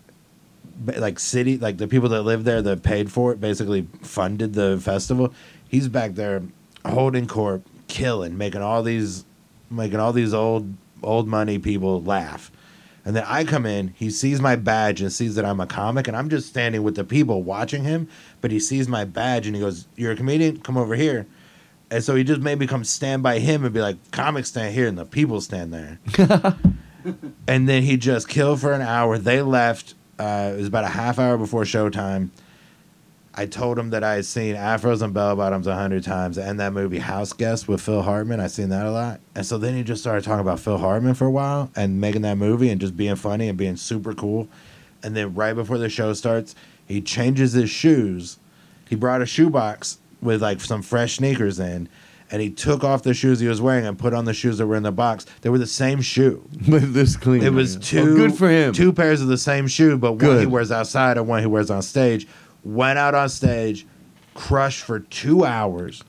Speaker 4: like city like the people that live there that paid for it basically funded the festival he's back there holding court killing making all these making all these old old money people laugh and then i come in he sees my badge and sees that i'm a comic and i'm just standing with the people watching him but he sees my badge and he goes you're a comedian come over here and so he just made me come stand by him and be like comics stand here and the people stand there (laughs) and then he just killed for an hour. They left. Uh, it was about a half hour before showtime. I told him that I had seen Afros and Bell Bottoms a hundred times, and that movie House Guest with Phil Hartman. I seen that a lot, and so then he just started talking about Phil Hartman for a while and making that movie and just being funny and being super cool. And then right before the show starts, he changes his shoes. He brought a shoebox with like some fresh sneakers in, and he took off the shoes he was wearing and put on the shoes that were in the box. They were the same shoe. (laughs)
Speaker 2: But this clean.
Speaker 4: It was
Speaker 2: Oh,
Speaker 4: two.
Speaker 2: good for him.
Speaker 4: Two pairs of the same shoe, but one he wears outside and one he wears on stage. Went out on stage, crushed for two hours,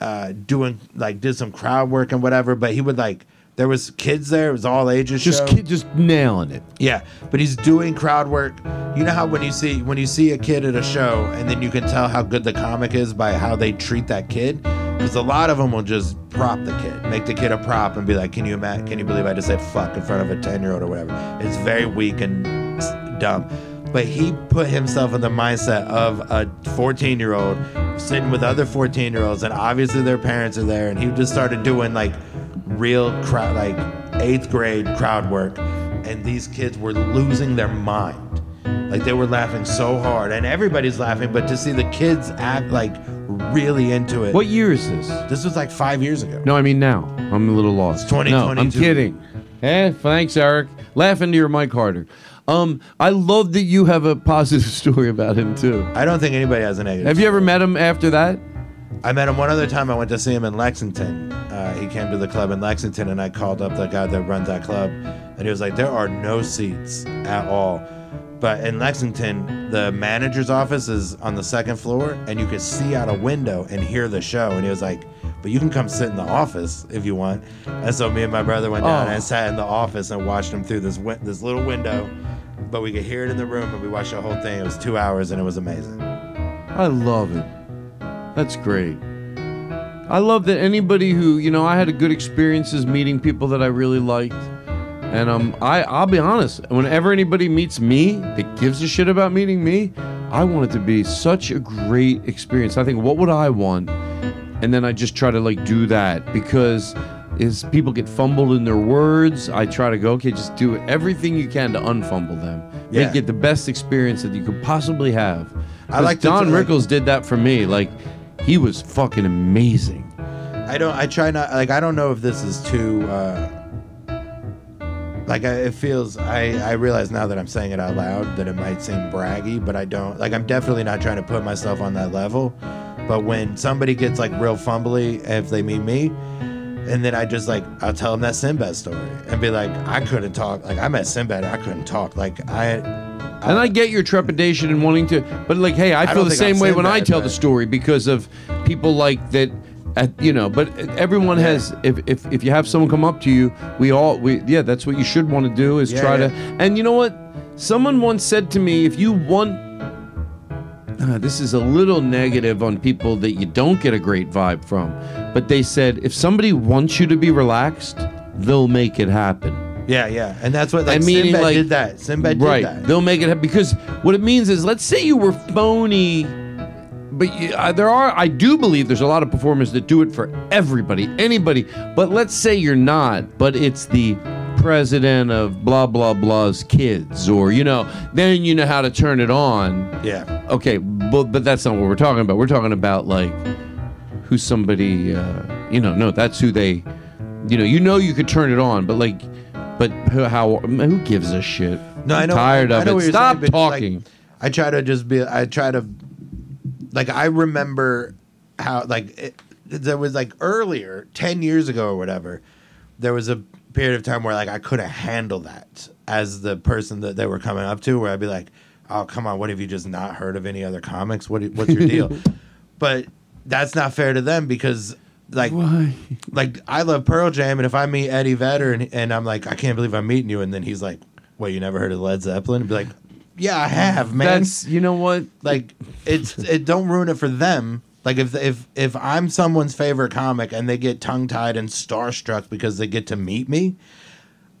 Speaker 4: uh, doing like did some crowd work and whatever. But he would like there was kids there. It was all ages.
Speaker 2: Just
Speaker 4: show.
Speaker 2: kid, just nailing it.
Speaker 4: Yeah, but he's doing crowd work. You know how when you see when you see a kid at a show, and then you can tell how good the comic is by how they treat that kid. Because a lot of them will just prop the kid, make the kid a prop, and be like, "Can you imagine? Can you believe I just said fuck in front of a ten year old or whatever?" It's very weak and dumb. But he put himself in the mindset of a 14 year old sitting with other 14 year olds, and obviously their parents are there, and he just started doing like real crowd, like eighth grade crowd work, and these kids were losing their mind. Like they were laughing so hard, and everybody's laughing, but to see the kids act like really into it.
Speaker 2: What year is this?
Speaker 4: This was like five years ago.
Speaker 2: No, I mean now. I'm a little lost.
Speaker 4: 2022.
Speaker 2: No, I'm kidding. Eh, thanks, Eric. Laugh into your mic harder. Um, I love that you have a positive (laughs) story about him too.
Speaker 4: I don't think anybody has a negative.
Speaker 2: Have you ever met him after that?
Speaker 4: I met him one other time. I went to see him in Lexington. Uh, he came to the club in Lexington, and I called up the guy that runs that club, and he was like, "There are no seats at all." But in Lexington, the manager's office is on the second floor, and you could see out a window and hear the show. And he was like, "But you can come sit in the office if you want." And so me and my brother went down
Speaker 2: Oh.
Speaker 4: and sat in the office and watched him through this win- this little window. But we could hear it in the room, and we watched the whole thing. It was two hours, and it was amazing.
Speaker 2: I love it. That's great. I love that anybody who you know I had a good experiences meeting people that I really liked, and um I I'll be honest. Whenever anybody meets me that gives a shit about meeting me, I want it to be such a great experience. I think what would I want, and then I just try to like do that because is people get fumbled in their words. I try to go okay, just do everything you can to unfumble them.
Speaker 4: Yeah.
Speaker 2: Make it the best experience that you could possibly have.
Speaker 4: I like to-
Speaker 2: Don
Speaker 4: like-
Speaker 2: Rickles did that for me. Like he was fucking amazing.
Speaker 4: I don't. I try not. Like I don't know if this is too. Uh, like I, it feels. I I realize now that I'm saying it out loud that it might seem braggy, but I don't. Like I'm definitely not trying to put myself on that level. But when somebody gets like real fumbly, if they meet me, and then I just like I'll tell them that Sinbad story and be like, I couldn't talk. Like I met Sinbad, I couldn't talk. Like I.
Speaker 2: And I get your trepidation and wanting to, but like, hey, I
Speaker 4: I
Speaker 2: feel
Speaker 4: don't
Speaker 2: the same way when I tell
Speaker 4: but-
Speaker 2: the story because of people like that. At, you know, but everyone has. If, if if you have someone come up to you, we all we yeah, that's what you should want to do is
Speaker 4: Yeah,
Speaker 2: try
Speaker 4: yeah.
Speaker 2: to. And you know what? Someone once said to me, if you want uh, this is a little negative on people that you don't get a great vibe from. But they said if somebody wants you to be relaxed, they'll make it happen.
Speaker 4: Yeah, yeah, and that's what like
Speaker 2: I mean,
Speaker 4: Sinbad
Speaker 2: like-
Speaker 4: did that. Sinbad
Speaker 2: right.
Speaker 4: did that.
Speaker 2: They'll make it happen because what it means is, let's say you were phony, but uh, there are. I do believe there's a lot of performers that do it for everybody, anybody. But let's say you're not, but it's the president of blah blah blah's kids, or you know, then you know how to turn it on.
Speaker 4: Yeah.
Speaker 2: Okay, but but that's not what we're talking about. We're talking about like who's somebody. Uh, you know, no, that's who they. You know, you know, you could turn it on, but like, but who- how? Who gives a shit?
Speaker 4: No, I
Speaker 2: I'm
Speaker 4: know.
Speaker 2: tired
Speaker 4: I
Speaker 2: of
Speaker 4: know
Speaker 2: it. Stop
Speaker 4: saying, but, like,
Speaker 2: talking.
Speaker 4: I try to just be. I try to, like, I remember how, like, it, there was like earlier, ten years ago or whatever. There was a period of time where like I couldn't handle that as the person that they were coming up to, where I'd be like, "Oh, come on, what have you just not heard of any other comics? What what's your deal?" (laughs) but that's not fair to them because. Like, like I love Pearl Jam, and if I meet Eddie Vedder and, and I'm like, I can't believe I'm meeting you, and then he's like, "What? You never heard of Led Zeppelin?" I'd be like, "Yeah, I have, man."
Speaker 2: That's you know what?
Speaker 4: like it's it don't ruin it for them. Like if if if I'm someone's favorite comic and they get tongue tied and starstruck because they get to meet me,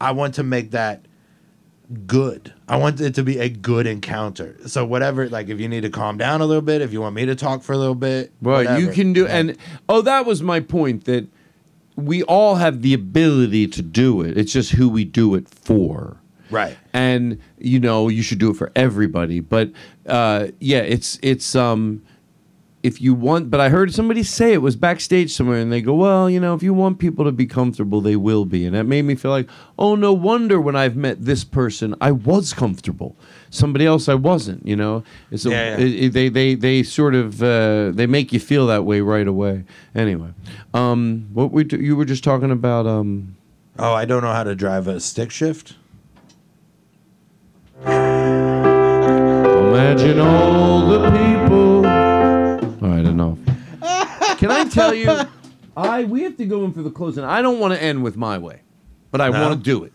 Speaker 4: I want to make that good. I want it to be a good encounter. So whatever, like if you need to calm down a little bit, if you want me to talk for a little bit,
Speaker 2: Well, you can do, and oh, that was my point that we all have the ability to do it. It's just who we do it for.
Speaker 4: Right.
Speaker 2: And you know, you should do it for everybody. But uh, yeah, it's it's um, if you want. But I heard somebody say it was backstage somewhere, and they go, "Well, you know, if you want people to be comfortable, they will be." And that made me feel like, oh, no wonder when I've met this person, I was comfortable. Somebody else, I wasn't. You know, it's a,
Speaker 4: Yeah, yeah.
Speaker 2: it- it- they they they sort of uh, they make you feel that way right away. Anyway, um, what we do, you were just talking about um.
Speaker 4: Oh, I don't know how to drive a stick shift.
Speaker 2: Imagine all the people. All right, enough. Can I tell you? I we have to go in for the closing. I don't want to end with my way, but I
Speaker 4: No?
Speaker 2: want to do it.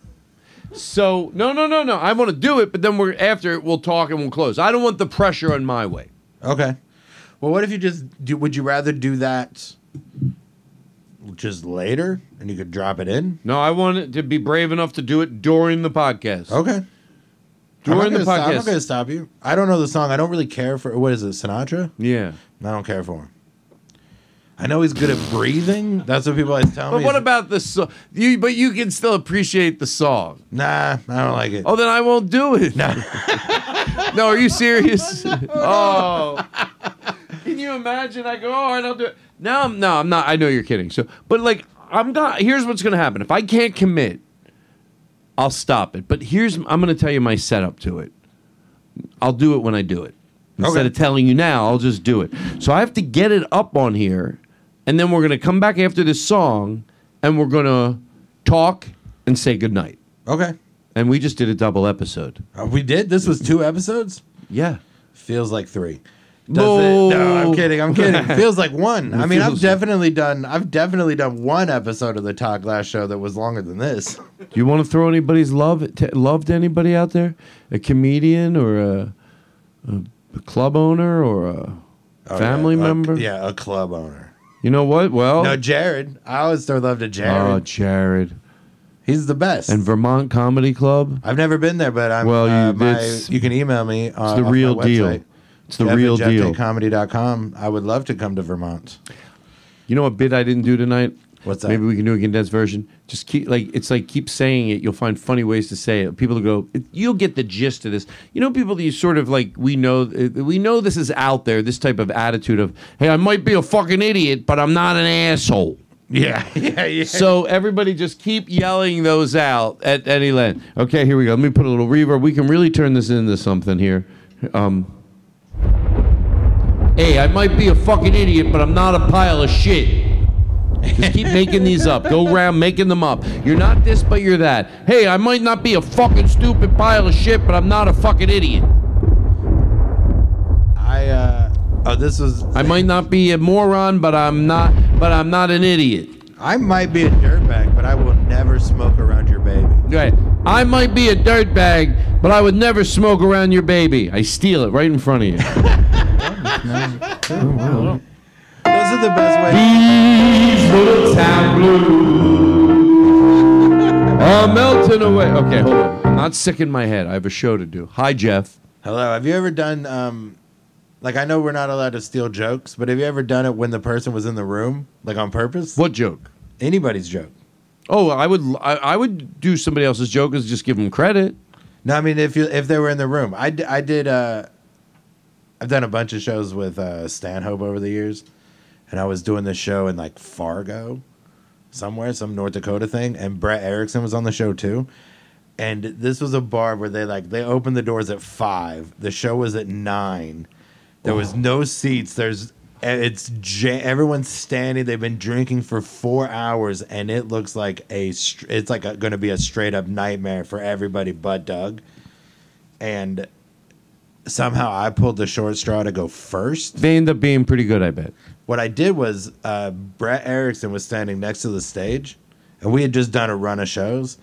Speaker 2: So no, no, no, no. I want to do it, but then we're after it. We'll talk and we'll close. I don't want the pressure on my way.
Speaker 4: Okay. Well, what if you just do? Would you rather do that just later, and you could drop it in.
Speaker 2: No, I want it to be brave enough to do it during the podcast.
Speaker 4: Okay.
Speaker 2: During
Speaker 4: I'm
Speaker 2: the
Speaker 4: not gonna stop- I'm not going to stop you. I don't know the song. I don't really care for. What is it? Sinatra?
Speaker 2: Yeah.
Speaker 4: I don't care for him. I know he's good at breathing. That's what people always tell
Speaker 2: But
Speaker 4: me.
Speaker 2: But what about the song? You, but you can still appreciate the song.
Speaker 4: Nah, I don't like it.
Speaker 2: Oh, then I won't do it. No, (laughs) no, are you serious? (laughs) oh, can you imagine? I go, oh, all right, I'll do it. Now, I'm no, I'm not. I know you're kidding. So, but like, I'm not. Here's what's going to happen. If I can't commit, I'll stop it. But here's, I'm going to tell you my setup to it. I'll do it when I do it. Instead
Speaker 4: Okay.
Speaker 2: of telling you now, I'll just do it. So I have to get it up on here, and then we're going to come back after this song, and we're going to talk and say goodnight.
Speaker 4: Okay.
Speaker 2: And we just did a double episode.
Speaker 4: Uh, we did. This was two episodes.
Speaker 2: Yeah.
Speaker 4: Feels like three. Does it? No, I'm kidding. I'm (laughs) kidding. Feels like one. I mean, I've definitely done. I've definitely done one episode of the Todd Glass show that was longer than this.
Speaker 2: Do you want to throw anybody's love t- love to anybody out there? A comedian or a, a, a club owner or a
Speaker 4: Oh,
Speaker 2: family
Speaker 4: yeah, a-
Speaker 2: member?
Speaker 4: yeah, a club owner.
Speaker 2: You know what? Well,
Speaker 4: No, Jared. I always throw love to Jared.
Speaker 2: Oh, Jared.
Speaker 4: He's the best.
Speaker 2: And Vermont Comedy Club.
Speaker 4: I've never been there, but I'm.
Speaker 2: Well,
Speaker 4: uh,
Speaker 2: you-
Speaker 4: my- you can email me. Uh,
Speaker 2: it's the real deal. It's the
Speaker 4: Jeff
Speaker 2: real
Speaker 4: at
Speaker 2: deal.
Speaker 4: JeffTateComedy.com. I would love to come to Vermont.
Speaker 2: You know what bit I didn't do tonight?
Speaker 4: What's that?
Speaker 2: Maybe we can do a condensed version. Just keep like it's like keep saying it. You'll find funny ways to say it. People will go. "It- You'll get the gist of this. You know, people that you sort of like. We know. We know this is out there. This type of attitude of, hey, I might be a fucking idiot, but I'm not an asshole. (laughs)
Speaker 4: Yeah, yeah, yeah.
Speaker 2: So everybody just keep yelling those out at any length. Okay, here we go. Let me put a little reverb. We can really turn this into something here. Um, hey, I might be a fucking idiot, but I'm not a pile of shit. Just keep making these up. Go around making them up. You're not this, but you're that. Hey, I might not be a fucking stupid pile of shit, but I'm not a fucking idiot.
Speaker 4: I. uh Oh, this was.
Speaker 2: I might not be a moron, but I'm not. But I'm not an idiot.
Speaker 4: I might be a dirtbag, but I will never smoke around your baby.
Speaker 2: Right. I might be a dirtbag, but I would never smoke around your baby. I steal it right in front of you.
Speaker 4: Those are the best ways.
Speaker 2: These little town blues are melting away. Okay, hold on. I'm not sick in my head. I have a show to do. Hi, Jeff.
Speaker 4: Hello. Have you ever done um like I know we're not allowed to steal jokes, but have you ever done it when the person was in the room, like on purpose?
Speaker 2: What joke?
Speaker 4: Anybody's joke.
Speaker 2: Oh, I would. I, I would do somebody else's joke and just give them credit.
Speaker 4: No, I mean if you if they were in the room. I, d- I did uh I've done a bunch of shows with uh Stanhope over the years. And I was doing this show in like Fargo somewhere, some North Dakota thing, and Brett Erickson was on the show too. And this was a bar where they like they opened the doors at five. The show was at nine. There was no seats. There's it's ja- everyone's standing. They've been drinking for four hours, and it looks like a str- it's like going to be a straight up nightmare for everybody but Doug. And somehow I pulled the short straw to go first.
Speaker 2: They end up being pretty good, I bet.
Speaker 4: What I did was uh, Brett Erickson was standing next to the stage, and we had just done a run of shows.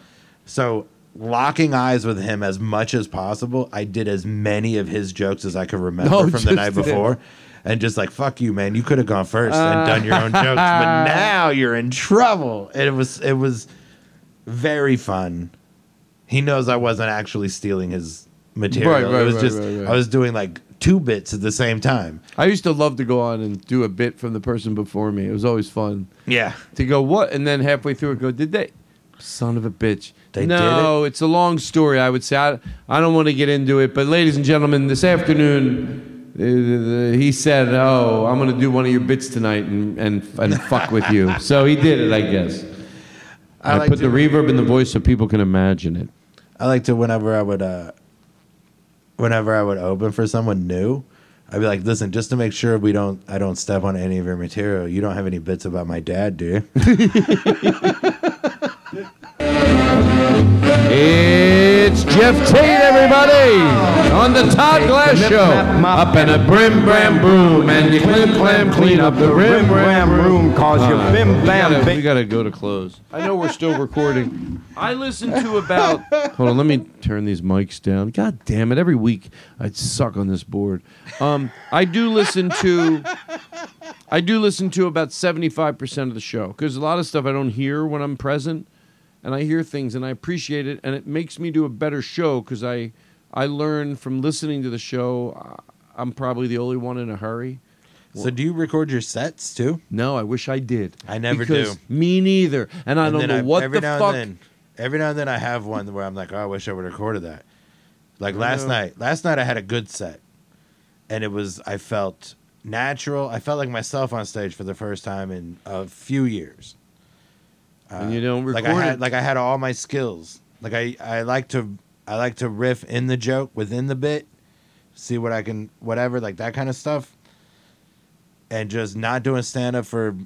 Speaker 4: So locking eyes with him as much as possible, I did as many of his jokes as I could remember (laughs)
Speaker 2: Oh,
Speaker 4: from the night before. And just like fuck you, man! You could have gone first and
Speaker 2: Uh.
Speaker 4: done your own jokes, but (laughs) now you're in trouble. And it was it was very fun. He knows I wasn't actually stealing his material.
Speaker 2: Right, right,
Speaker 4: it was
Speaker 2: right,
Speaker 4: just. I was doing like two bits at the same time.
Speaker 2: I used to love to go on and do a bit from the person before me. It was always fun.
Speaker 4: Yeah.
Speaker 2: To go what, and then halfway through it, go, did they? Son of a bitch.
Speaker 4: They
Speaker 2: no, it's a long story. I would say I, I don't want to get into it, but ladies and gentlemen, this afternoon. Uh, he said, "Oh, I'm going to do one of your bits tonight and and, and (laughs) fuck with you." So he did it, I guess.
Speaker 4: I
Speaker 2: I,
Speaker 4: like
Speaker 2: put
Speaker 4: to-
Speaker 2: the reverb in the voice so people can imagine it.
Speaker 4: I like to whenever I would uh whenever I would open for someone new, I'd be like, listen, just to make sure we don't I don't step on any of your material, you don't have any bits about my dad, do you? (laughs) (laughs)
Speaker 2: It's Jeff Tate, everybody, on the Todd Glass Show. Up in a brim bram boom, and you clim clam clean up the rim ram room, cause you bim bam. We gotta go to close. I know we're still recording. I listen to about. (laughs) Hold on, let me turn these mics down. God damn it! Every week I suck on this board. Um, I do listen to. I do listen to about 75% of the show because a lot of stuff I don't hear when I'm present and I hear things and I appreciate it and it makes me do a better show because I, I learn from listening to the show. I'm probably the only one in a hurry.
Speaker 4: So do you record your sets too?
Speaker 2: No, I wish I did.
Speaker 4: I never
Speaker 2: Because
Speaker 4: do.
Speaker 2: Me neither. And I
Speaker 4: And
Speaker 2: don't know what
Speaker 4: every
Speaker 2: the
Speaker 4: now
Speaker 2: fuck.
Speaker 4: And then, every now and then I have one where I'm like, oh, I wish I would have recorded that. Like last
Speaker 2: know.
Speaker 4: night. Last night I had a good set, and it was I felt natural. I felt like myself on stage for the first time in a few years.
Speaker 2: And you don't
Speaker 4: like I had
Speaker 2: it.
Speaker 4: like I had all my skills. Like I I like to I like to riff in the joke within the bit, see what I can whatever like that kind of stuff, and just not doing stand up for.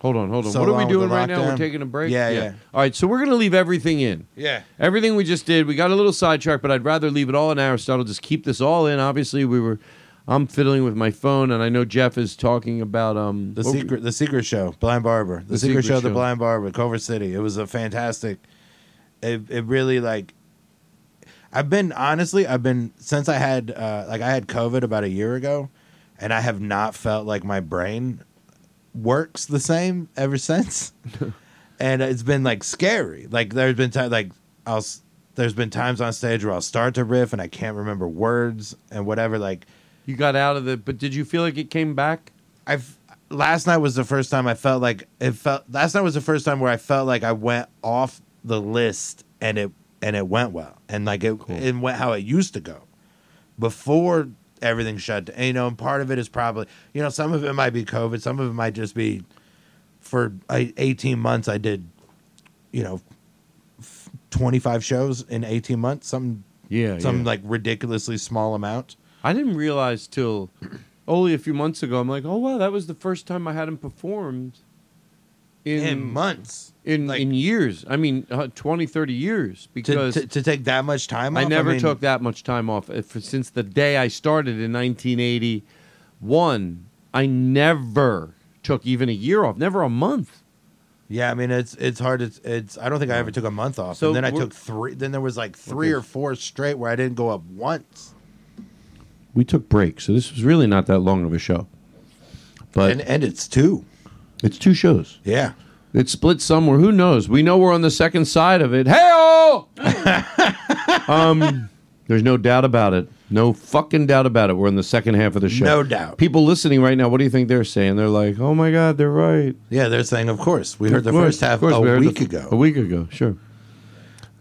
Speaker 2: Hold on, hold on.
Speaker 4: so
Speaker 2: what are we
Speaker 4: with
Speaker 2: doing
Speaker 4: the
Speaker 2: right now? We're
Speaker 4: lockdown.
Speaker 2: taking a break?
Speaker 4: Yeah, yeah.
Speaker 2: All right, so we're to leave everything in.
Speaker 4: Yeah.
Speaker 2: Everything we just did, we got a little sidetracked, but I'd rather leave it all in Aristotle. Just keep this all in. Obviously, we were. I'm fiddling with my phone, and I know Jeff is talking about um
Speaker 4: The secret, the secret show, Blind Barber, the,
Speaker 2: The
Speaker 4: secret,
Speaker 2: Secret
Speaker 4: show, the Blind Barber, Culver City. It was a fantastic. It it really like. I've been honestly, I've been since I had uh, like I had COVID about a year ago, and I have not felt like my brain works the same ever (laughs) since, and it's been like scary. Like there's been times like I'll there's been times on stage where I'll start to riff and I can't remember words and whatever. Like
Speaker 2: You got out of the, but did you feel like it came back?
Speaker 4: I've last night was the first time I felt like it felt. Last night was the first time where I felt like I went off the list and it and it went well and like it it went how it used to go before everything shut down. You know, and part of it is probably you know some of it might be COVID, some of it might just be for eighteen months I did you know twenty five shows in eighteen months, some
Speaker 2: Yeah,
Speaker 4: some
Speaker 2: yeah.
Speaker 4: like ridiculously small amount.
Speaker 2: I didn't realize till only a few months ago. I'm like, oh wow, that was the first time I hadn't performed in,
Speaker 4: In months.
Speaker 2: in like, in years. I mean, uh, 20, 30 years
Speaker 4: To,
Speaker 2: because
Speaker 4: to, to take that much time off?
Speaker 2: I never
Speaker 4: mean-
Speaker 2: took that much time off Uh, for, since the day I started in 1981. I never took even a year off, never a month.
Speaker 4: Yeah, I mean it's it's hard. It's it's. I don't think I ever took a month off.
Speaker 2: So
Speaker 4: and then I took three. Then there was like three
Speaker 2: Okay.
Speaker 4: or four straight where I didn't go up once.
Speaker 2: We took breaks, so this was really not that long of a show. But
Speaker 4: and, and it's two.
Speaker 2: It's two shows.
Speaker 4: Yeah.
Speaker 2: It's split somewhere. Who knows? We know we're on the second side of it. Hey, (laughs) um, there's no doubt about it. No fucking doubt about it. We're in the second half of the show.
Speaker 4: No doubt.
Speaker 2: People listening right now, what do you think they're saying? They're like, "Oh my god, they're right."
Speaker 4: Yeah, they're saying, of course. We heard the
Speaker 2: course,
Speaker 4: first half a
Speaker 2: the
Speaker 4: week ago.
Speaker 2: A week ago, sure.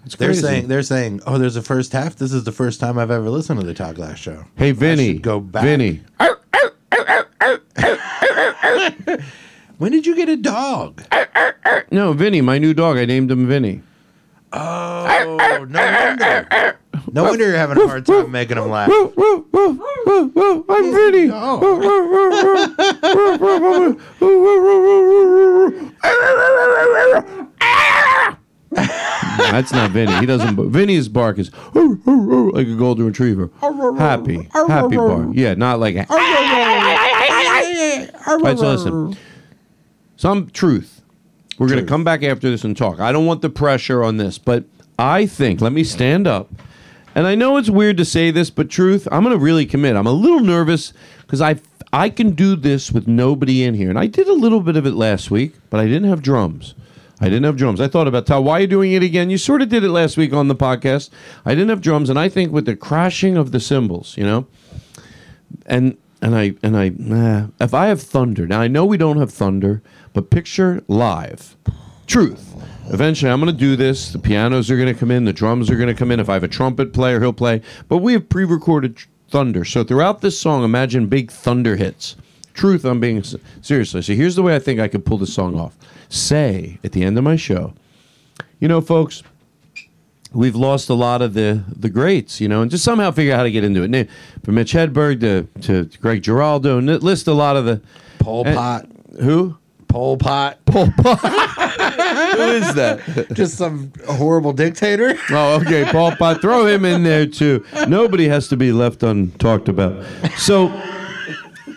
Speaker 2: It's
Speaker 4: They're
Speaker 2: crazy.
Speaker 4: saying they're saying, oh, there's a first half. This is the first time I've ever listened to the Todd Glass show.
Speaker 2: Hey, Vinny.
Speaker 4: should go back.
Speaker 2: Vinny. (laughs)
Speaker 4: When did you get a dog?
Speaker 2: No, Vinny, my new dog. I named him Vinny.
Speaker 4: Oh, no wonder. No wonder you're having a hard time making him laugh.
Speaker 2: I'm Vinny. (laughs) That's not Vinny. He doesn't. Vinny's bark is like a golden retriever. Happy, happy bark. Yeah, not like. A, All right, so listen. Some truth. We're going to come back after this and talk. I don't want the pressure on this, but I think, let me stand up. And I know it's weird to say this, but truth, I'm going to really commit. I'm a little nervous because I, I can do this with nobody in here. And I did a little bit of it last week, but I didn't have drums. I didn't have drums. I thought about Tal. Why are you doing it again? You sort of did it last week on the podcast. I didn't have drums, and I think with the crashing of the cymbals, you know, and and I and I nah, if I have thunder now, I know we don't have thunder, but picture live, truth. Eventually, I'm going to do this. The pianos are going to come in. The drums are going to come in. If I have a trumpet player, he'll play. But we have pre-recorded thunder. So throughout this song, imagine big thunder hits. Truth, I'm being s- seriously. So here's the way I think I could pull this song off. Say at the end of my show, you know, folks, we've lost a lot of the the greats, you know, and just somehow figure out how to get into it. Na- From Mitch Hedberg to, to Greg Giraldo, and list a lot of the
Speaker 4: Pol
Speaker 2: and-
Speaker 4: Pot.
Speaker 2: who?
Speaker 4: Pol Pot.
Speaker 2: Pol Pot. (laughs) Who is that?
Speaker 4: Just some horrible dictator.
Speaker 2: Oh, okay, Pol Pot. Throw him in there too. Nobody has to be left untalked about. So,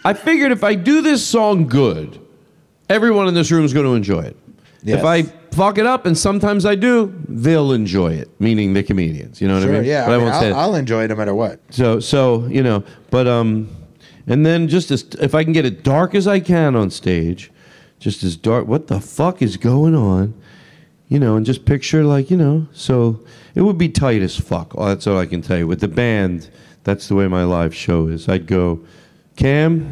Speaker 2: I figured if I do this song good, everyone in this room is going to enjoy it.
Speaker 4: Yes.
Speaker 2: If I fuck it up, and sometimes I do, they'll enjoy it. Meaning the comedians. You know what
Speaker 4: Sure,
Speaker 2: I mean?
Speaker 4: yeah.
Speaker 2: But
Speaker 4: I mean,
Speaker 2: won't
Speaker 4: I'll,
Speaker 2: that.
Speaker 4: I'll enjoy it no matter what.
Speaker 2: So so you know, but um, and then just as if I can get it dark as I can on stage, just as dark. What the fuck is going on? You know, and just picture like you know. So it would be tight as fuck. Oh, that's all I can tell you. With the band, that's the way my live show is. I'd go, Cam.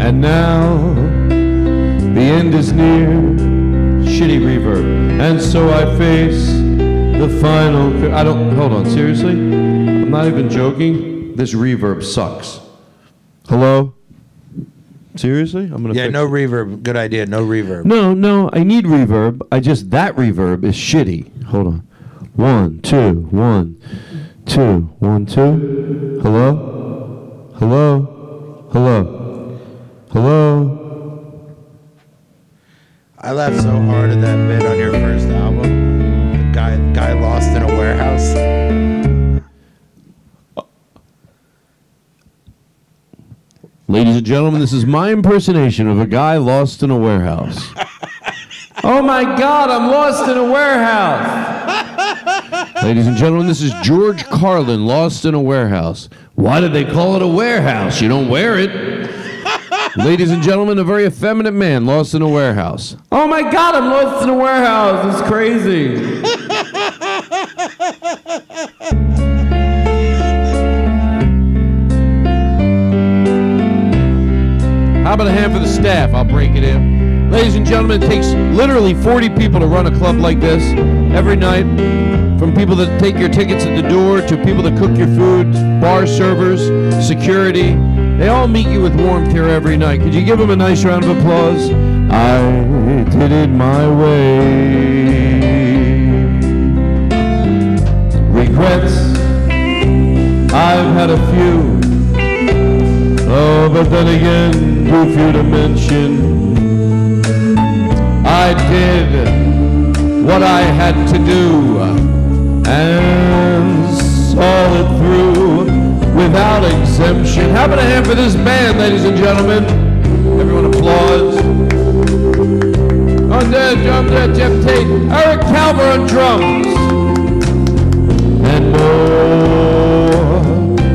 Speaker 2: And now the end is near. Shitty reverb. And so I face the final. I don't. Hold on. Seriously? I'm not even joking. This reverb sucks. Hello? Seriously? I'm gonna.
Speaker 4: Yeah,
Speaker 2: fix
Speaker 4: no
Speaker 2: it.
Speaker 4: reverb. Good idea. No reverb.
Speaker 2: No, no, I need reverb. I just that reverb is shitty. Hold on. One, two, one, two, one, two. Hello? Hello? Hello? Hello?
Speaker 4: I laughed so hard at that bit on your first album. The guy, guy lost in a warehouse.
Speaker 2: Ladies and gentlemen, this is my impersonation of a guy lost in a warehouse. (laughs) oh my god, I'm lost in a warehouse. Ladies and gentlemen, this is George Carlin lost in a warehouse. Why did they call it a warehouse? You don't wear it. Ladies and gentlemen, a very effeminate man lost in a warehouse. Oh my god, I'm lost in a warehouse. It's crazy. How about a hand for the staff? I'll break it in. Ladies and gentlemen, it takes literally 40 people to run a club like this every night. From people that take your tickets at the door to people that cook your food, bar servers, security. They all meet you with warmth here every night. Could you give them a nice round of applause? I did it my way. Regrets, I've had a few. Oh, but then again, too few to mention. I did what I had to do and saw it through without exemption. How about a hand for this band, ladies and gentlemen? Everyone applauds. On there, drum there, Jeff Tate, Eric Calver on drums. And more,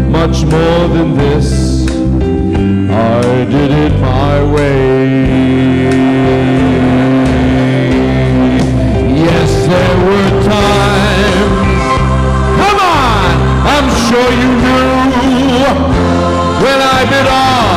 Speaker 2: much more than this. I did it my way. Yes, there were times. Come on! I'm sure you knew when I bit off.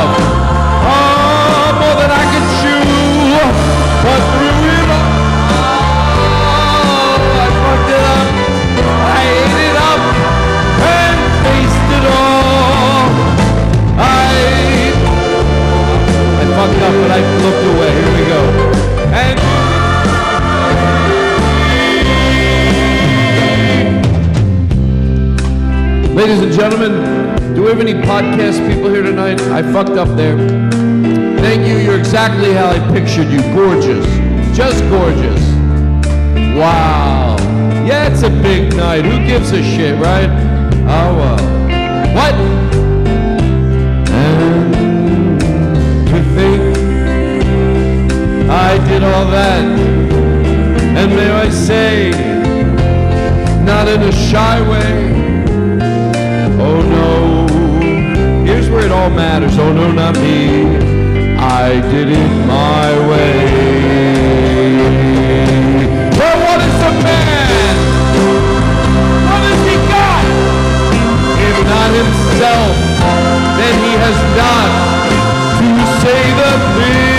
Speaker 2: Looked away. Here we go. And ladies and gentlemen, do we have any podcast people here tonight? I fucked up there. Thank you. You're exactly how I pictured you. Gorgeous, just gorgeous. Wow. Yeah, it's a big night. Who gives a shit, right? I did all that. And may I say, not in a shy way. Oh no, here's where it all matters. Oh no, not me. I did it my way. Well, what is a man? What has he got? If not himself, then he has not to say the things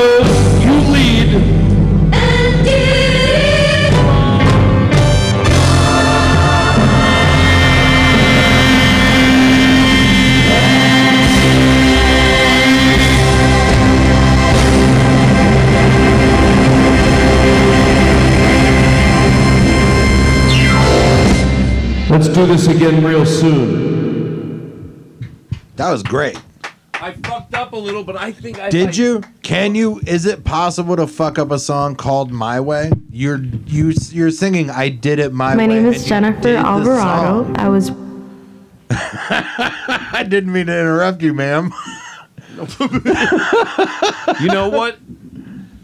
Speaker 2: do this again real soon.
Speaker 4: That was great.
Speaker 2: I fucked up a little, but I think I
Speaker 4: Did you? Can you? Is it possible to fuck up a song called "My Way"? You're you you're singing "I Did It My,
Speaker 12: My
Speaker 4: Way."
Speaker 12: My
Speaker 4: name
Speaker 12: is Jennifer Alvarado. I was (laughs)
Speaker 4: I didn't mean to interrupt you, ma'am. (laughs)
Speaker 2: you know what?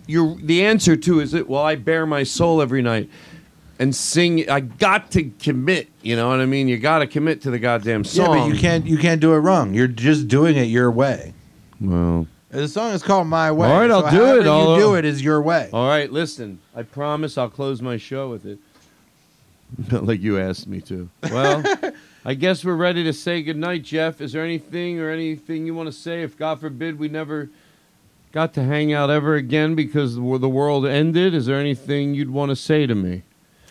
Speaker 2: Your the answer to is it? Well, I bare my soul every night and sing. I got to commit. You know what I mean? You got to commit to the goddamn song.
Speaker 4: Yeah, but you can't you can't do it wrong. You're just doing it your way.
Speaker 2: Well,
Speaker 4: The song is called "My Way."
Speaker 2: All right, I'll
Speaker 4: so
Speaker 2: do it. I'll-
Speaker 4: you uh, do it is your way.
Speaker 2: All right, listen. I promise I'll close my show with it. Not (laughs) like you asked me to. Well, (laughs) I guess we're ready to say goodnight, Jeff. Is there anything or anything you want to say? If God forbid we never got to hang out ever again because the world ended, is there anything you'd want to say to me?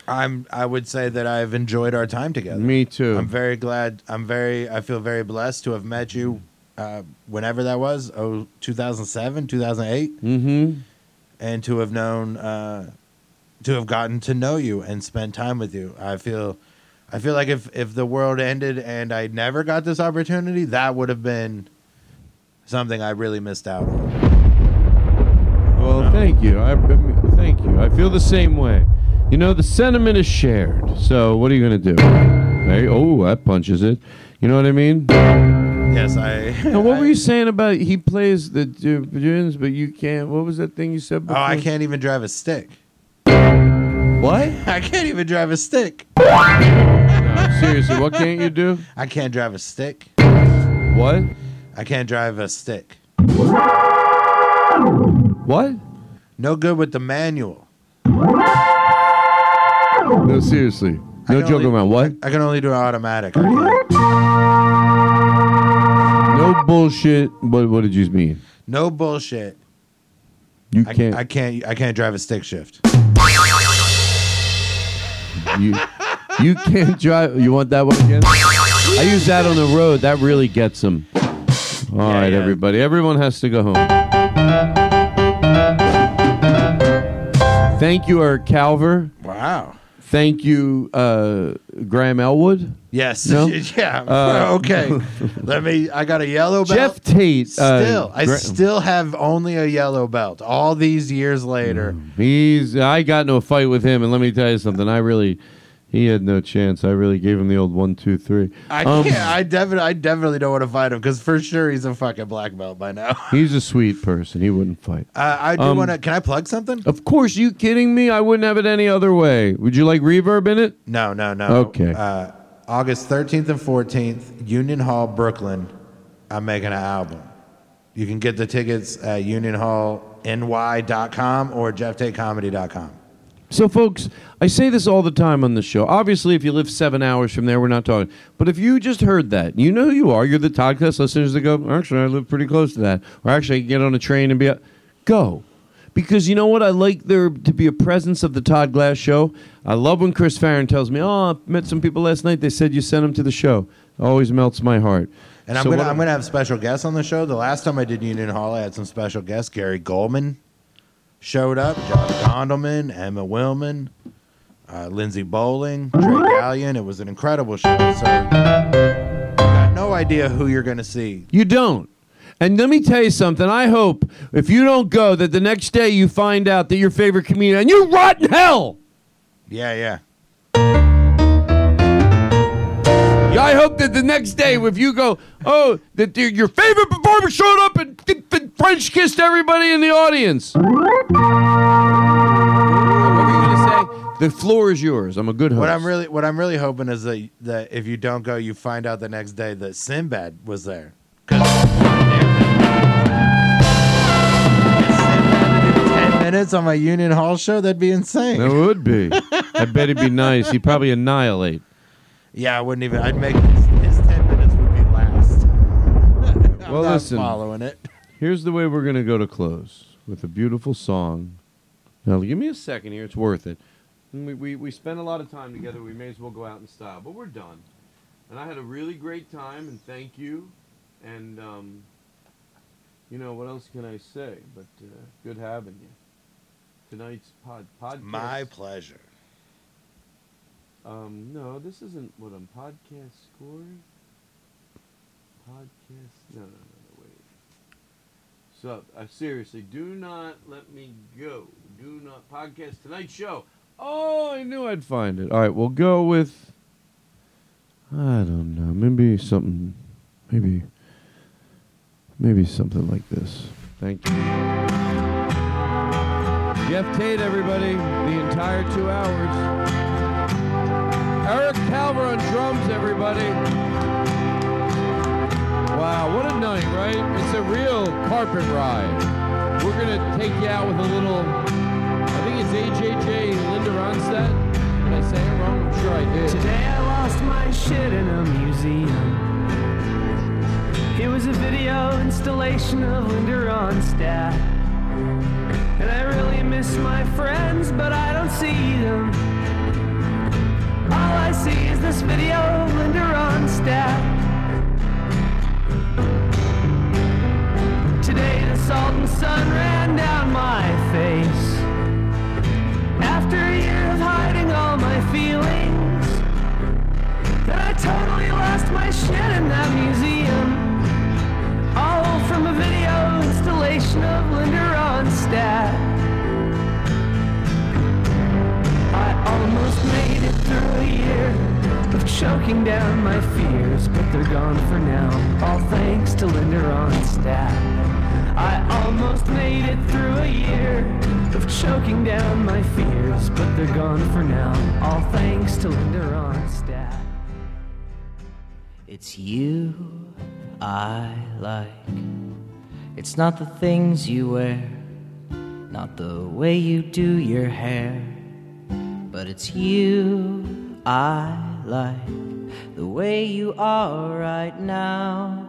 Speaker 4: I'm. I would say that I've enjoyed our time together.
Speaker 2: Me too.
Speaker 4: I'm very glad. I'm very. I feel very blessed to have met you. Uh, whenever that was, oh, 2007, 2008,
Speaker 2: Mm-hmm.
Speaker 4: and to have known, uh, to have gotten to know you and spent time with you. I feel, I feel like if if the world ended and I never got this opportunity, that would have been something I really missed out on.
Speaker 2: Well, thank you. I thank you. I feel the same way. You know, the sentiment is shared. So what are you going to do? Hey, oh, that punches it. You know what I mean?
Speaker 4: Yes, I. (laughs)
Speaker 2: Now, what were you saying about he plays the tunes, but you can't? What was that thing you said
Speaker 4: Oh. I can't even drive a stick.
Speaker 2: What? (laughs)
Speaker 4: I can't even drive a stick. (laughs)
Speaker 2: No, seriously, what can't you do?
Speaker 4: I can't drive a stick.
Speaker 2: What?
Speaker 4: I can't drive a stick.
Speaker 2: What?
Speaker 4: No good with the manual.
Speaker 2: No, seriously. No joke
Speaker 4: only-
Speaker 2: around. What?
Speaker 4: I can only do automatic. I can't.
Speaker 2: No bullshit. What, what did you mean?
Speaker 4: No bullshit.
Speaker 2: You
Speaker 4: I
Speaker 2: can't.
Speaker 4: I can't. I can't drive a stick shift.
Speaker 2: you, you can't drive. You want that one again? I use that on the road. That really gets them. All right,
Speaker 4: yeah.
Speaker 2: everybody. Everyone has to go home. Thank you, Eric Calver.
Speaker 4: Wow.
Speaker 2: Thank you, uh, Graham Elwood.
Speaker 4: Yes.
Speaker 2: No? (laughs)
Speaker 4: yeah.
Speaker 2: Uh, (laughs)
Speaker 4: okay. (laughs) Let me. I got a yellow belt.
Speaker 2: Jeff Tate. uh,
Speaker 4: Still, I
Speaker 2: Gra-
Speaker 4: still have only a yellow belt. All these years later.
Speaker 2: He's. I got into a fight with him, and let me tell you something. I really, he had no chance. I really gave him the old one, two, three.
Speaker 4: I
Speaker 2: Um,
Speaker 4: can't. I definitely. I definitely don't want to fight him because for sure he's a fucking black belt by now. (laughs)
Speaker 2: He's a sweet person. He wouldn't fight.
Speaker 4: Uh, I do
Speaker 2: Um,
Speaker 4: want to. Can I plug something?
Speaker 2: Of course, you kidding me? I wouldn't have it any other way. Would you like reverb in it?
Speaker 4: No, no, no.
Speaker 2: Okay.
Speaker 4: Uh, August 13th and 14th, Union Hall, Brooklyn. I'm making an album. You can get the tickets at unionhallny.com or jefftatecomedy.com.
Speaker 2: So, folks, I say this all the time on the show. Obviously, if you live seven hours from there, we're not talking. But if you just heard that, you know who you are. You're the Toddcast listeners that go, actually, I live pretty close to that. Or actually, I can get on a train and be, a-" go. Because you know what? I like there to be a presence of the Todd Glass show. I love when Chris Farron tells me, oh, I met some people last night. They said you sent them to the show. Always melts my heart.
Speaker 4: And I'm
Speaker 2: So
Speaker 4: gonna I'm gonna have special guests on the show. The last time I did Union Hall, I had some special guests. Gary Gulman showed up, Josh Gondelman, Emma Willmann, uh, Lindsey Bowling, Trey Galyon. It was an incredible show. So you got no idea who you're gonna see.
Speaker 2: You don't. And let me tell you something. I hope if you don't go, that the next day you find out that your favorite comedian, and you rot in hell.
Speaker 4: Yeah, yeah.
Speaker 2: Yeah, I hope that the next day, if you go, oh, that your- your favorite performer showed up and, and French kissed everybody in the audience. What were you gonna say? The floor is yours. I'm a good host.
Speaker 4: What I'm really what I'm really hoping is that that if you don't go, you find out the next day that Sinbad was there. Ten minutes on my Union Hall show, that'd be insane.
Speaker 2: That would be. I bet it'd be nice. He'd probably annihilate.
Speaker 4: Yeah, I wouldn't even. I'd make his, his ten minutes would be last. I'm
Speaker 2: well,
Speaker 4: not
Speaker 2: listen.
Speaker 4: following it. (laughs)
Speaker 2: Here's the way we're gonna go to close with a beautiful song. Now, give me a second here. It's worth it. We, we, we spent a lot of time together. We may as well go out in style, but we're done. And I had a really great time, and thank you. And, um, you know, what else can I say? But uh, good having you. Tonight's pod podcast.
Speaker 4: My pleasure.
Speaker 2: Um, no, this isn't what I'm podcast score. Podcast. No, no, no, no. Wait. So, uh, seriously, do not let me go. Do not podcast tonight's show. Oh, I knew I'd find it. All right, we'll go with. I don't know. Maybe something. Maybe. Maybe something like this. Thank you. Jeff Tate, everybody. The entire two hours. Eric Calver on drums, everybody. Carpet ride. We're going to take you out with a little, I think it's AJJ Linda Ronstadt. Did I say it wrong? I'm sure I did.
Speaker 12: Today I lost my shit in a museum. It was a video installation of Linda Ronstadt. And I really miss my friends, but I don't see them. All I see is this video of Linda Ronstadt. Salt and sun ran down my face. After a year of hiding all my feelings, then I totally lost my shit in that museum. All from a video installation of Linda Ronstadt. I almost made it through a year of choking down my fears, but they're gone for now. All thanks to Linda Ronstadt. I almost made it through a year of choking down my fears, but they're gone for now. All thanks to Linda Ronstadt.
Speaker 13: It's you I like. It's not the things you wear, not the way you do your hair, but it's you I like. The way you are right now,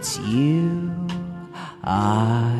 Speaker 13: It's you I